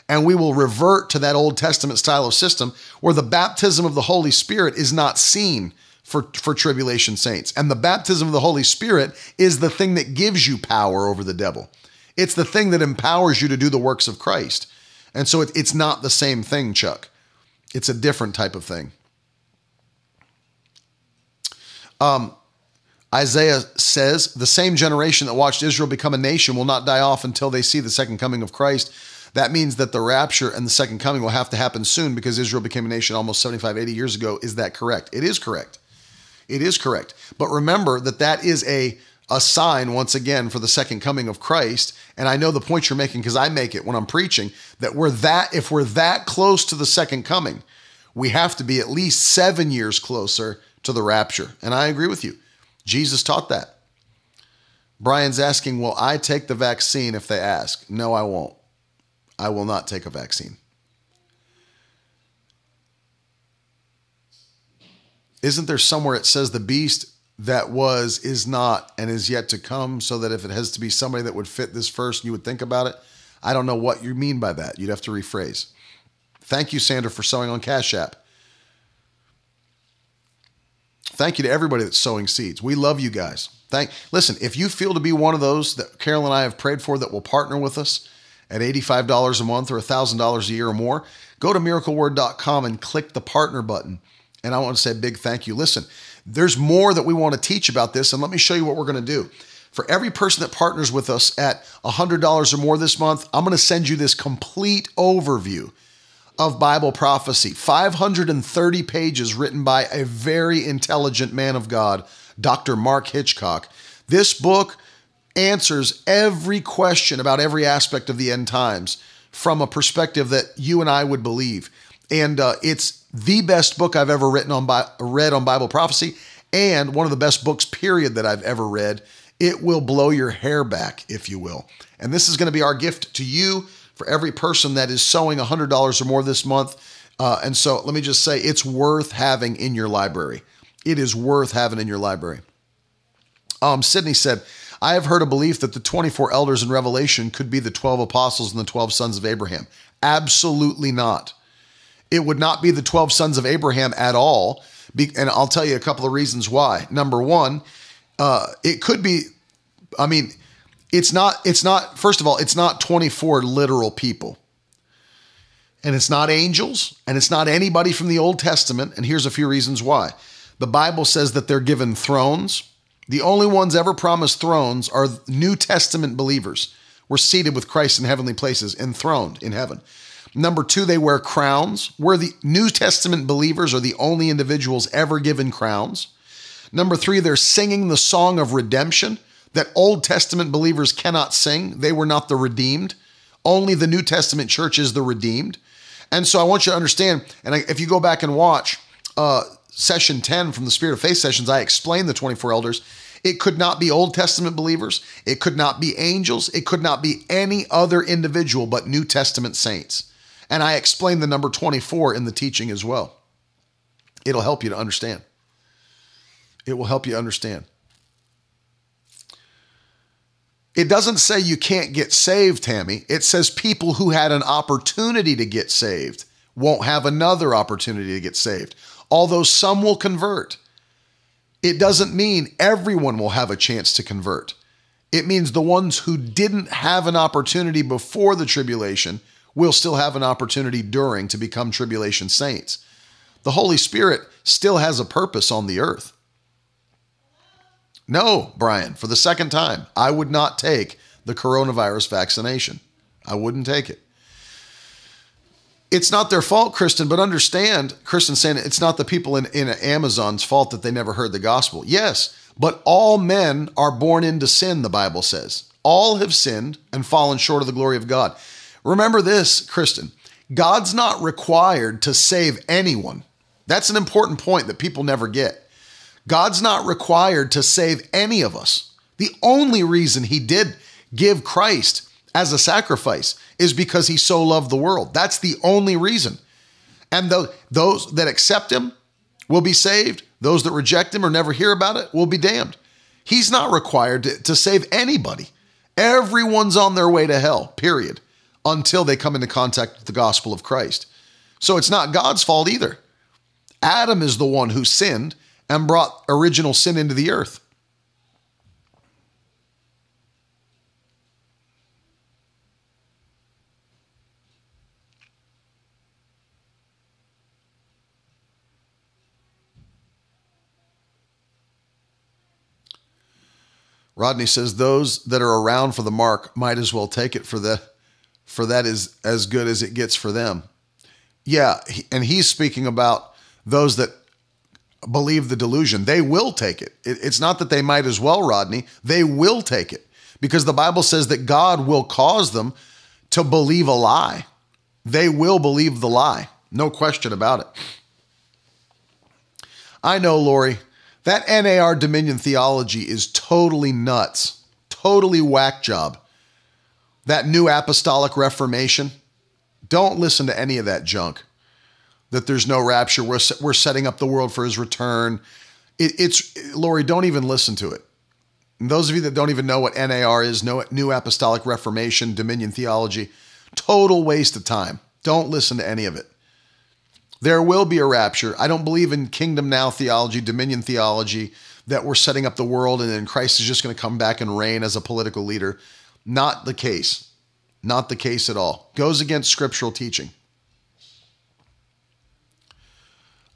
And we will revert to that Old Testament style of system where the baptism of the Holy Spirit is not seen for, for tribulation saints. And the baptism of the Holy Spirit is the thing that gives you power over the devil. It's the thing that empowers you to do the works of Christ. And so it, it's not the same thing, Chuck. It's a different type of thing. Um, Isaiah says, the same generation that watched Israel become a nation will not die off until they see the second coming of Christ. That means that the rapture and the second coming will have to happen soon because Israel became a nation almost 75, 80 years ago. Is that correct? It is correct. It is correct. But remember that that is a a sign once again for the second coming of Christ. And I know the point you're making because I make it when I'm preaching that we're that if we're that close to the second coming, we have to be at least 7 years closer to the rapture. And I agree with you. Jesus taught that. Brian's asking, "Will I take the vaccine if they ask?" No, I won't. I will not take a vaccine. Isn't there somewhere it says the beast that was, is not, and is yet to come, so that if it has to be somebody that would fit this first, you would think about it? I don't know what you mean by that. You'd have to rephrase. Thank you, Sandra, for sowing on Cash App. Thank you to everybody that's sowing seeds. We love you guys. Thank listen, if you feel to be one of those that Carol and I have prayed for that will partner with us at $85 a month or $1,000 a year or more, go to miracleword.com and click the partner button and I want to say a big thank you. Listen, there's more that we want to teach about this, and let me show you what we're going to do. For every person that partners with us at $100 or more this month, I'm going to send you this complete overview of Bible prophecy 530 pages written by a very intelligent man of God, Dr. Mark Hitchcock. This book answers every question about every aspect of the end times from a perspective that you and I would believe. And uh, it's the best book I've ever written on by read on Bible prophecy, and one of the best books, period, that I've ever read. It will blow your hair back, if you will. And this is going to be our gift to you for every person that is sowing $100 or more this month. Uh, and so let me just say, it's worth having in your library. It is worth having in your library. Um, Sydney said, I have heard a belief that the 24 elders in Revelation could be the 12 apostles and the 12 sons of Abraham. Absolutely not. It would not be the 12 sons of Abraham at all. And I'll tell you a couple of reasons why. Number one, uh, it could be, I mean, it's not, it's not, first of all, it's not 24 literal people. And it's not angels, and it's not anybody from the Old Testament. And here's a few reasons why. The Bible says that they're given thrones. The only ones ever promised thrones are New Testament believers. We're seated with Christ in heavenly places, enthroned in heaven. Number two, they wear crowns. Where the New Testament believers are the only individuals ever given crowns. Number three, they're singing the song of redemption that Old Testament believers cannot sing. They were not the redeemed. Only the New Testament church is the redeemed. And so I want you to understand, and if you go back and watch uh, session 10 from the Spirit of Faith sessions, I explained the 24 elders. It could not be Old Testament believers. It could not be angels. It could not be any other individual but New Testament saints. And I explain the number 24 in the teaching as well. It'll help you to understand. It will help you understand. It doesn't say you can't get saved, Tammy. It says people who had an opportunity to get saved won't have another opportunity to get saved, although some will convert. it doesn't mean everyone will have a chance to convert. It means the ones who didn't have an opportunity before the tribulation will still have an opportunity during to become tribulation saints. The Holy Spirit still has a purpose on the earth. No, Brian, for the second time, I would not take the coronavirus vaccination. I wouldn't take it. It's not their fault, Kristen, but understand, Kristen saying it's not the people in, in Amazon's fault that they never heard the gospel. Yes, but all men are born into sin, the Bible says. All have sinned and fallen short of the glory of God. Remember this, Kristen God's not required to save anyone. That's an important point that people never get. God's not required to save any of us. The only reason he did give Christ as a sacrifice is because he so loved the world. That's the only reason. And those that accept him will be saved. Those that reject him or never hear about it will be damned. He's not required to, to save anybody. Everyone's on their way to hell, period, until they come into contact with the gospel of Christ. So it's not God's fault either. Adam is the one who sinned and brought original sin into the earth. Rodney says those that are around for the mark might as well take it for the for that is as good as it gets for them. Yeah, and he's speaking about those that believe the delusion. They will take it. It's not that they might as well, Rodney. They will take it because the Bible says that God will cause them to believe a lie. They will believe the lie. No question about it. I know, Lori, that NAR Dominion theology is totally nuts, totally whack job. That new apostolic reformation, don't listen to any of that junk. That there's no rapture, we're, we're setting up the world for his return. It, it's, Lori, don't even listen to it. And those of you that don't even know what NAR is, no, New Apostolic Reformation, Dominion Theology, total waste of time. Don't listen to any of it. There will be a rapture. I don't believe in kingdom now theology, dominion theology, that we're setting up the world and then Christ is just going to come back and reign as a political leader. Not the case. Not the case at all. Goes against scriptural teaching.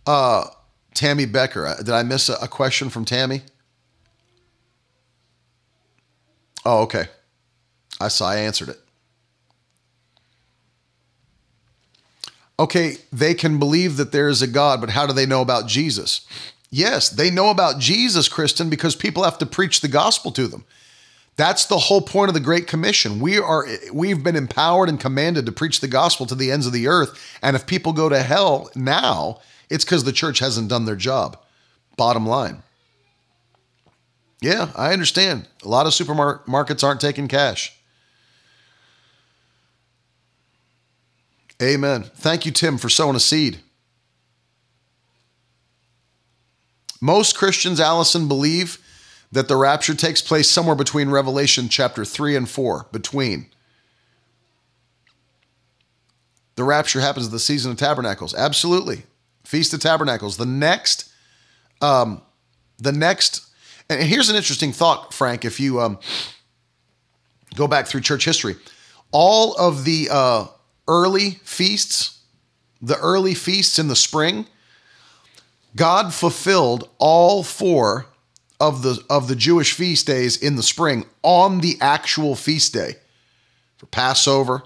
Uh, Tammy Becker. Uh, did I miss a, a question from Tammy? Oh, okay. I saw I answered it. okay, they can believe that there is a God, but how do they know about Jesus? Yes, they know about Jesus, Kristen, because people have to preach the gospel to them. That's the whole point of the Great Commission. We are we've been empowered and commanded to preach the gospel to the ends of the earth. And if people go to hell now, it's because the church hasn't done their job. Bottom line. Yeah, I understand. A lot of supermarkets aren't taking cash. Amen. Thank you, Tim, for sowing a seed. Most Christians, Allison, believe that the rapture takes place somewhere between Revelation chapter 3 and 4, between. The rapture happens at the season of tabernacles. Absolutely. Feast of Tabernacles. The next, um, the next, and here's an interesting thought, Frank, if you um, go back through church history. All of the uh, early feasts, the early feasts in the spring, God fulfilled all four of the of the Jewish feast days in the spring on the actual feast day. For Passover,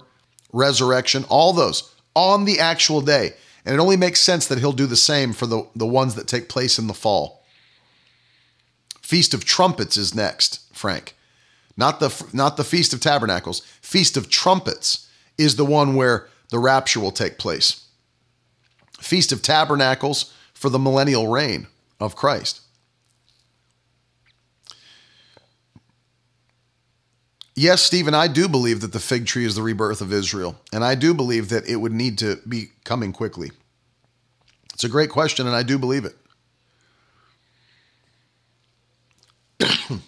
resurrection, all those on the actual day. And it only makes sense that he'll do the same for the, the ones that take place in the fall. Feast of Trumpets is next, Frank. Not the not the Feast of Tabernacles. Feast of Trumpets is the one where the rapture will take place. Feast of Tabernacles for the millennial reign of Christ. Yes, Stephen, I do believe that the fig tree is the rebirth of Israel, and I do believe that it would need to be coming quickly. It's a great question, and I do believe it. [COUGHS]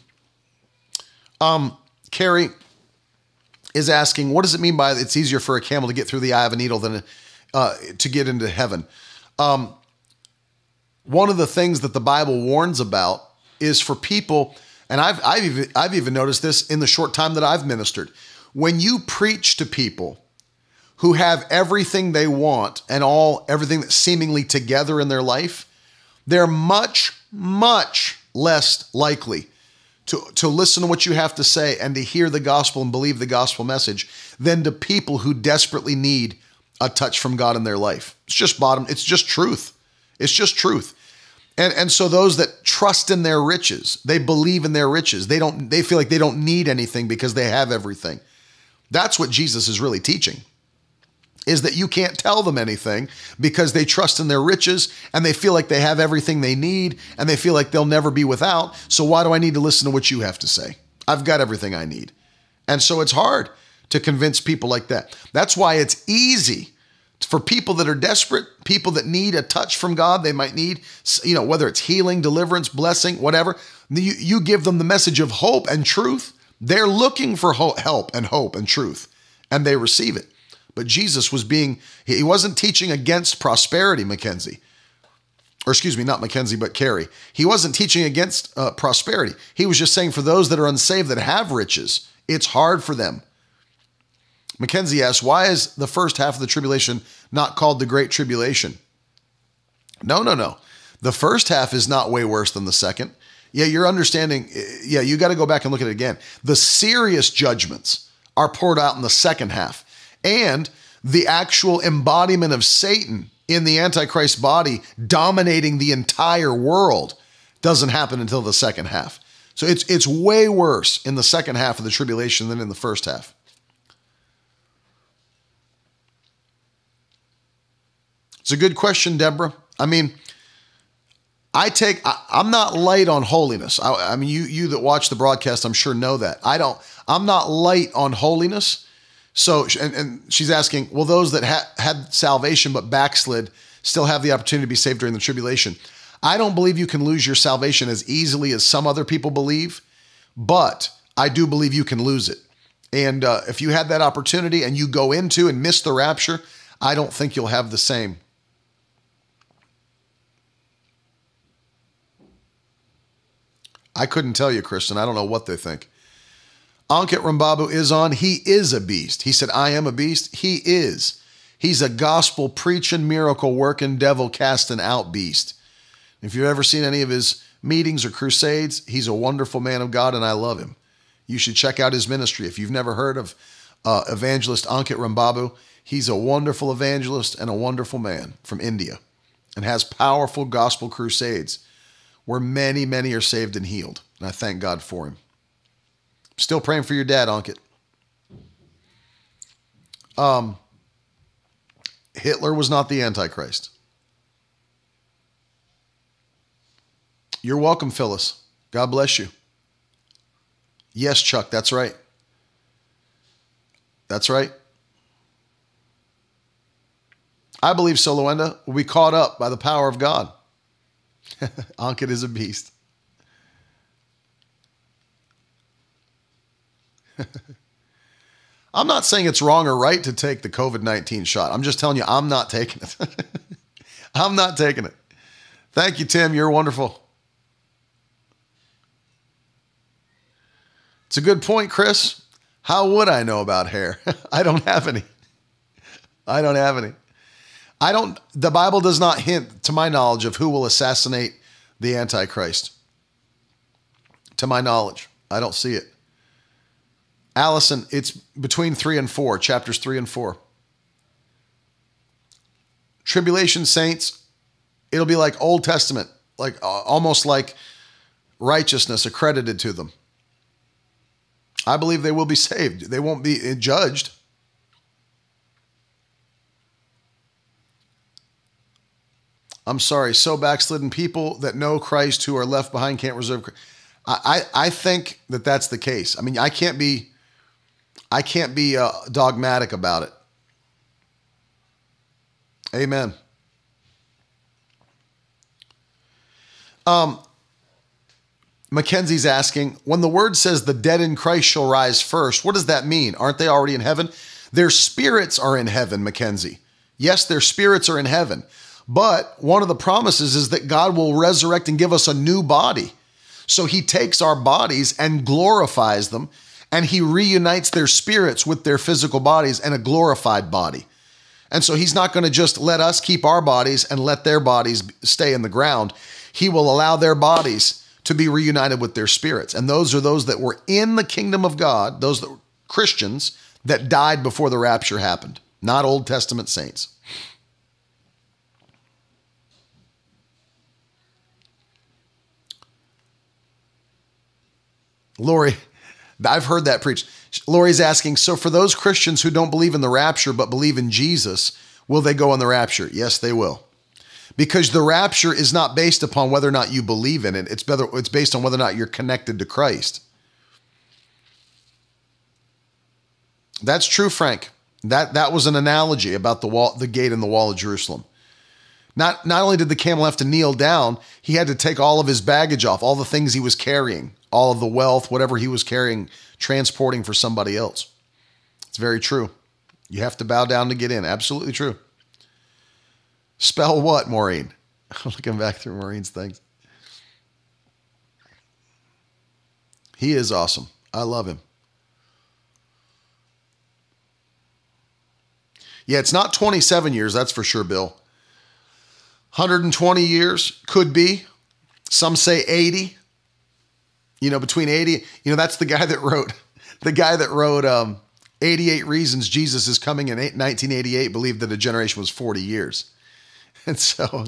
um, Carrie, is asking, what does it mean by it's easier for a camel to get through the eye of a needle than uh, to get into heaven? Um, one of the things that the Bible warns about is for people, and I've, I've, even, I've even noticed this in the short time that I've ministered. When you preach to people who have everything they want and all everything that's seemingly together in their life, they're much, much less likely to, to listen to what you have to say and to hear the gospel and believe the gospel message than to people who desperately need a touch from God in their life. It's just bottom, it's just truth. It's just truth. And and so those that trust in their riches, they believe in their riches. They don't they feel like they don't need anything because they have everything. That's what Jesus is really teaching. Is that you can't tell them anything because they trust in their riches and they feel like they have everything they need and they feel like they'll never be without. So why do I need to listen to what you have to say? I've got everything I need. And so it's hard to convince people like that. That's why it's easy for people that are desperate, people that need a touch from God, they might need, you know, whether it's healing, deliverance, blessing, whatever. You, you give them the message of hope and truth. They're looking for help and hope and truth, and they receive it. But Jesus was being, he wasn't teaching against prosperity, Mackenzie. Or excuse me, not Mackenzie, but Carrie. He wasn't teaching against uh, prosperity. He was just saying for those that are unsaved that have riches, it's hard for them Mackenzie asks, why is the first half of the tribulation not called the Great Tribulation? No, no, no. The first half is not way worse than the second. Yeah, you're understanding. Yeah, you got to go back and look at it again. The serious judgments are poured out in the second half. And the actual embodiment of Satan in the Antichrist body dominating the entire world doesn't happen until the second half. So it's it's way worse in the second half of the tribulation than in the first half. It's a good question, Deborah. I mean, I take I, am not light on holiness. I, I, mean, you you that watch the broadcast, I'm sure know that. I don't. I'm not light on holiness. So, and, and she's asking, will those that ha- had salvation but backslid still have the opportunity to be saved during the tribulation? I don't believe you can lose your salvation as easily as some other people believe, but I do believe you can lose it. And uh, if you had that opportunity and you go into and miss the rapture, I don't think you'll have the same. I couldn't tell you, Kristen. I don't know what they think. Ankit Rambabu is on. He is a beast. He said, I am a beast. He is. He's a gospel preaching, miracle working, devil casting out beast. If you've ever seen any of his meetings or crusades, he's a wonderful man of God and I love him. You should check out his ministry. If you've never heard of uh, evangelist Ankit Rambabu, he's a wonderful evangelist and a wonderful man from India and has powerful gospel crusades where many, many are saved and healed. And I thank God for him. Still praying for your dad, Ankit. Um, Hitler was not the Antichrist. You're welcome, Phyllis. God bless you. Yes, Chuck, that's right. That's right. I believe Soloenda will be caught up by the power of God. [LAUGHS] Ankit is a beast. [LAUGHS] I'm not saying it's wrong or right to take the COVID 19 shot. I'm just telling you, I'm not taking it. [LAUGHS] I'm not taking it. Thank you, Tim. You're wonderful. It's a good point, Chris. How would I know about hair? I don't have any. I don't have any. I don't, the Bible does not hint, to my knowledge, of who will assassinate the Antichrist. To my knowledge, I don't see it. Allison, it's between three and four, chapters three and four. Tribulation saints, it'll be like Old Testament, like uh, almost like righteousness accredited to them. I believe they will be saved. They won't be judged. I'm sorry, so backslidden people that know Christ who are left behind can't reserve. I, I, I think that that's the case. I mean, I can't be, I can't be uh, dogmatic about it. Amen. Um, Mackenzie's asking, when the word says the dead in Christ shall rise first, what does that mean? Aren't they already in heaven? Their spirits are in heaven, Mackenzie. Yes, their spirits are in heaven But one of the promises is that God will resurrect and give us a new body. So he takes our bodies and glorifies them, and he reunites their spirits with their physical bodies and a glorified body. And so he's not going to just let us keep our bodies and let their bodies stay in the ground. He will allow their bodies to be reunited with their spirits. And those are those that were in the kingdom of God, those that were Christians that died before the rapture happened, not Old Testament saints. Lori, I've heard that preached. Lori's asking, so for those Christians who don't believe in the rapture but believe in Jesus, will they go in the rapture? Yes, they will. Because the rapture is not based upon whether or not you believe in it. It's better it's based on whether or not you're connected to Christ. That's true, Frank. That that was an analogy about the wall, the gate in the wall of Jerusalem. Not not only did the camel have to kneel down, he had to take all of his baggage off, all the things he was carrying, all of the wealth, whatever he was carrying, transporting for somebody else. It's very true. You have to bow down to get in. Absolutely true. Spell what, Maureen? [LAUGHS] I'm looking back through Maureen's things. He is awesome. I love him. Yeah, it's not 27 years, that's for sure, Bill. 120 years could be. Some say 80. You know, between 80, you know, that's the guy that wrote the guy that wrote um, 88 Reasons Jesus is Coming in 1988 believed that a generation was 40 years. [LAUGHS] And so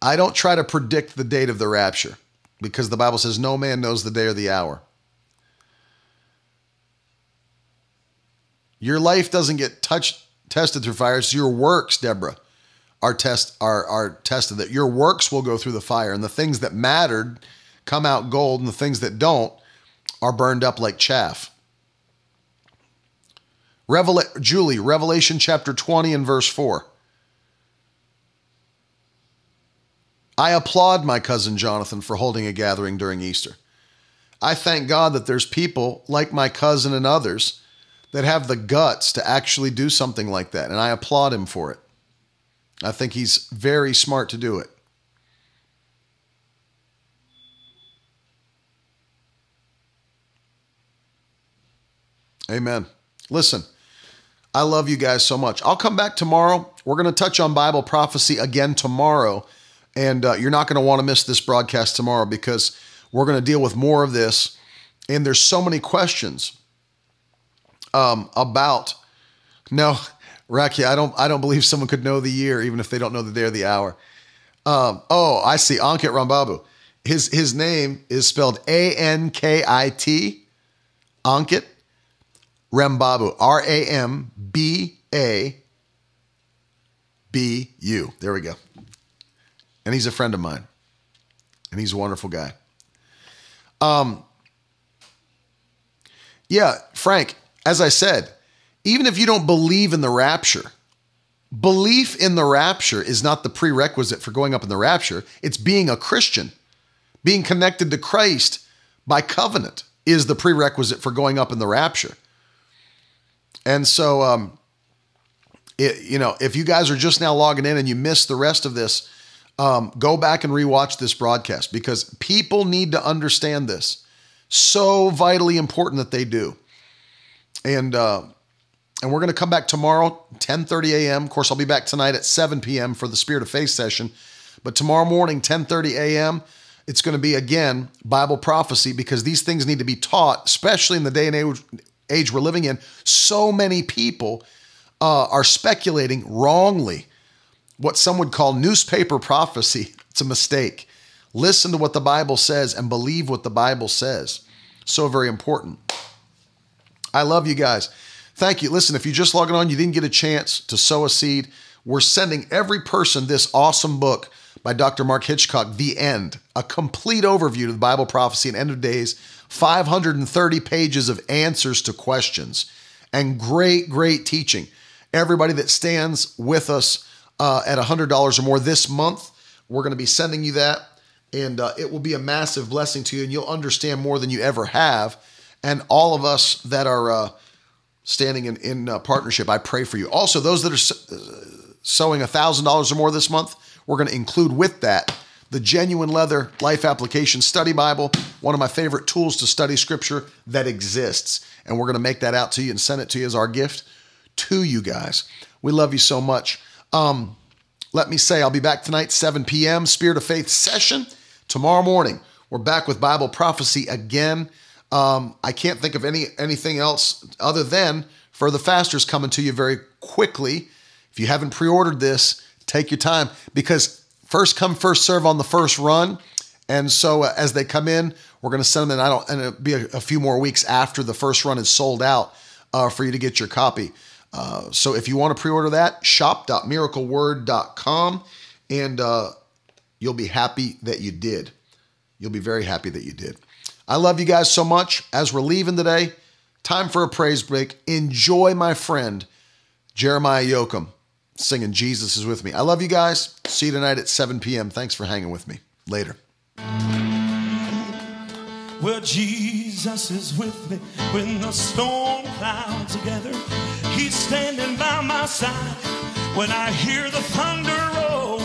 I don't try to predict the date of the rapture because the Bible says no man knows the day or the hour. Your life doesn't get touched tested through fire. It's your works, Deborah, are test are are tested. That your works will go through the fire, and the things that mattered come out gold, and the things that don't are burned up like chaff. Revela- Julie, Revelation chapter 20 and verse 4. I applaud my cousin Jonathan for holding a gathering during Easter. I thank God that there's people like my cousin and others that have the guts to actually do something like that, and I applaud him for it. I think he's very smart to do it. Amen. Listen, I love you guys so much. I'll come back tomorrow. We're going to touch on Bible prophecy again tomorrow. And uh, you're not going to want to miss this broadcast tomorrow because we're going to deal with more of this. And there's so many questions um, about. No, Raki, I don't. I don't believe someone could know the year even if they don't know the day or the hour. Um, oh, I see. Ankit Rambabu. His his name is spelled A N K I T. Ankit Rambabu. R A M B A B U. There we go. And he's a friend of mine. And he's a wonderful guy. Um Yeah, Frank, as I said, even if you don't believe in the rapture, belief in the rapture is not the prerequisite for going up in the rapture. It's being a Christian. Being connected to Christ by covenant is the prerequisite for going up in the rapture. And so, um, it, you know, if you guys are just now logging in and you missed the rest of this, um, go back and rewatch this broadcast because people need to understand this. So vitally important that they do. And uh, and we're going to come back tomorrow, 10:30 a.m. Of course, I'll be back tonight at 7 p.m. for the Spirit of Faith session. But tomorrow morning, 10:30 a.m., it's going to be again Bible prophecy because these things need to be taught, especially in the day and age, age we're living in. So many people uh, are speculating wrongly what some would call newspaper prophecy. [LAUGHS] It's a mistake. Listen to what the Bible says and believe what the Bible says. So very important. I love you guys. Thank you. Listen, if you just logging on, you didn't get a chance to sow a seed, we're sending every person this awesome book by Dr. Mark Hitchcock, The End, a complete overview of the Bible prophecy and end of days, 530 pages of answers to questions, and great, great teaching. Everybody that stands with us uh, at $100 or more this month, we're going to be sending you that, and uh, it will be a massive blessing to you, and you'll understand more than you ever have and all of us that are uh, standing in, in uh, partnership, I pray for you. Also, those that are sowing $1,000 or more this month, we're going to include with that the Genuine Leather Life Application Study Bible, one of my favorite tools to study scripture that exists. And we're going to make that out to you and send it to you as our gift to you guys. We love you so much. Um, let me say, I'll be back tonight, 7 p.m., Spirit of Faith session. Tomorrow morning, we're back with Bible prophecy again. Um, I can't think of any anything else other than for the fasters coming to you very quickly. If you haven't pre-ordered this, take your time because first come first serve on the first run. And so uh, as they come in, we're going to send them in. I don't, and it'll be a, a, few more weeks after the first run is sold out uh, for you to get your copy. Uh, so if you want to pre-order that, shop.miracleword.com, and uh, you'll be happy that you did. You'll be very happy that you did. I love you guys so much. As we're leaving today, time for a praise break. Enjoy my friend Jeremiah Yoakum singing Jesus is with me. I love you guys. See you tonight at 7 p.m. Thanks for hanging with me. Later. Well, Jesus is with me when the storm clouds together. He's standing by my side when I hear the thunder roll,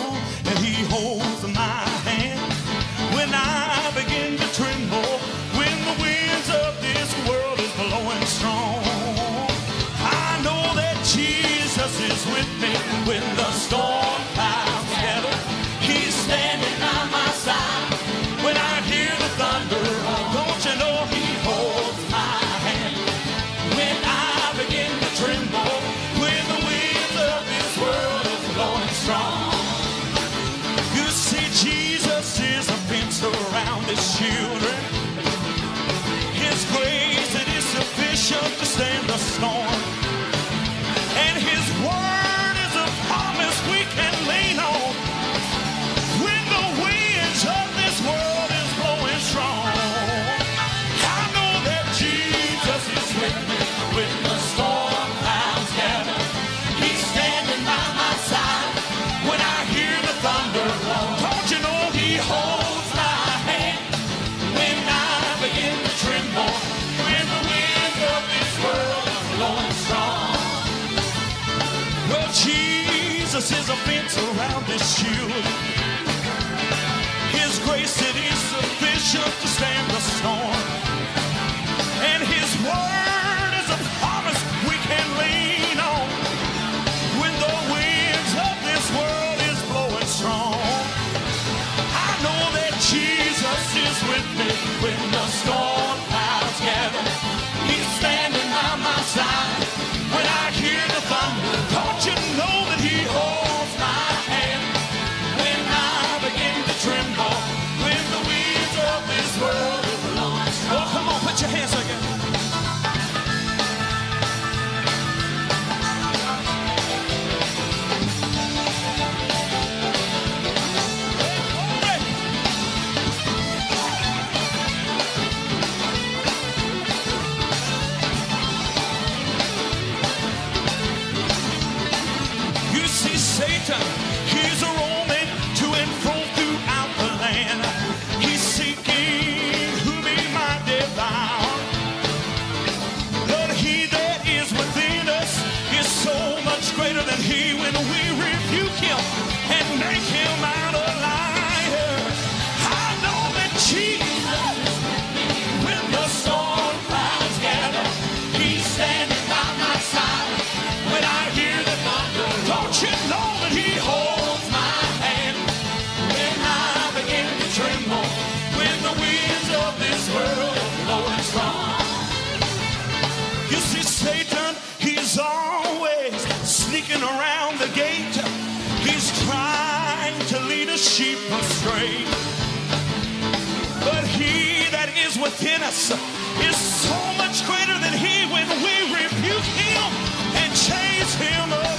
a fence around his shield. His grace it is sufficient to stand But he that is within us is so much greater than he when we rebuke him and chase him.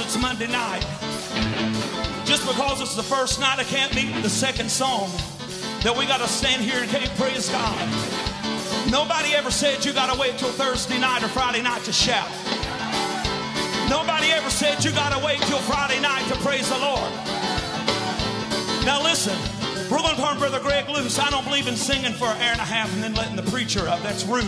It's Monday night. Just because it's the first night, I can't meet the second song that we got to stand here and can't praise God. Nobody ever said you got to wait till Thursday night or Friday night to shout. Nobody ever said you got to wait till Friday night to praise the Lord. Now listen, we're going to turn Brother Greg loose. I don't believe in singing for an hour and a half and then letting the preacher up. That's rude.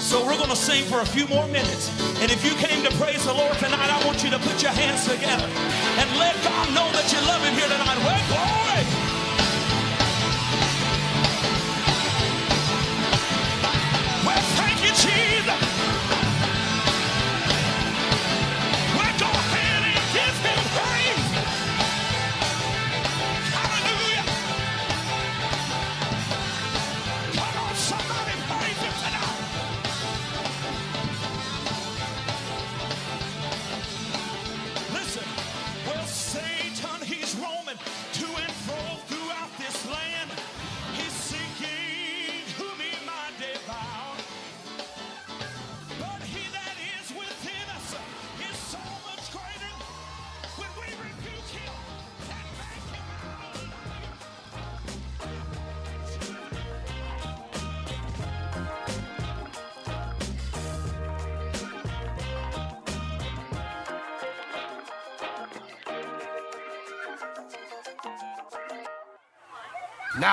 So we're going to sing for a few more minutes. And if you came to praise the Lord tonight, I want you to put your hands together and let God know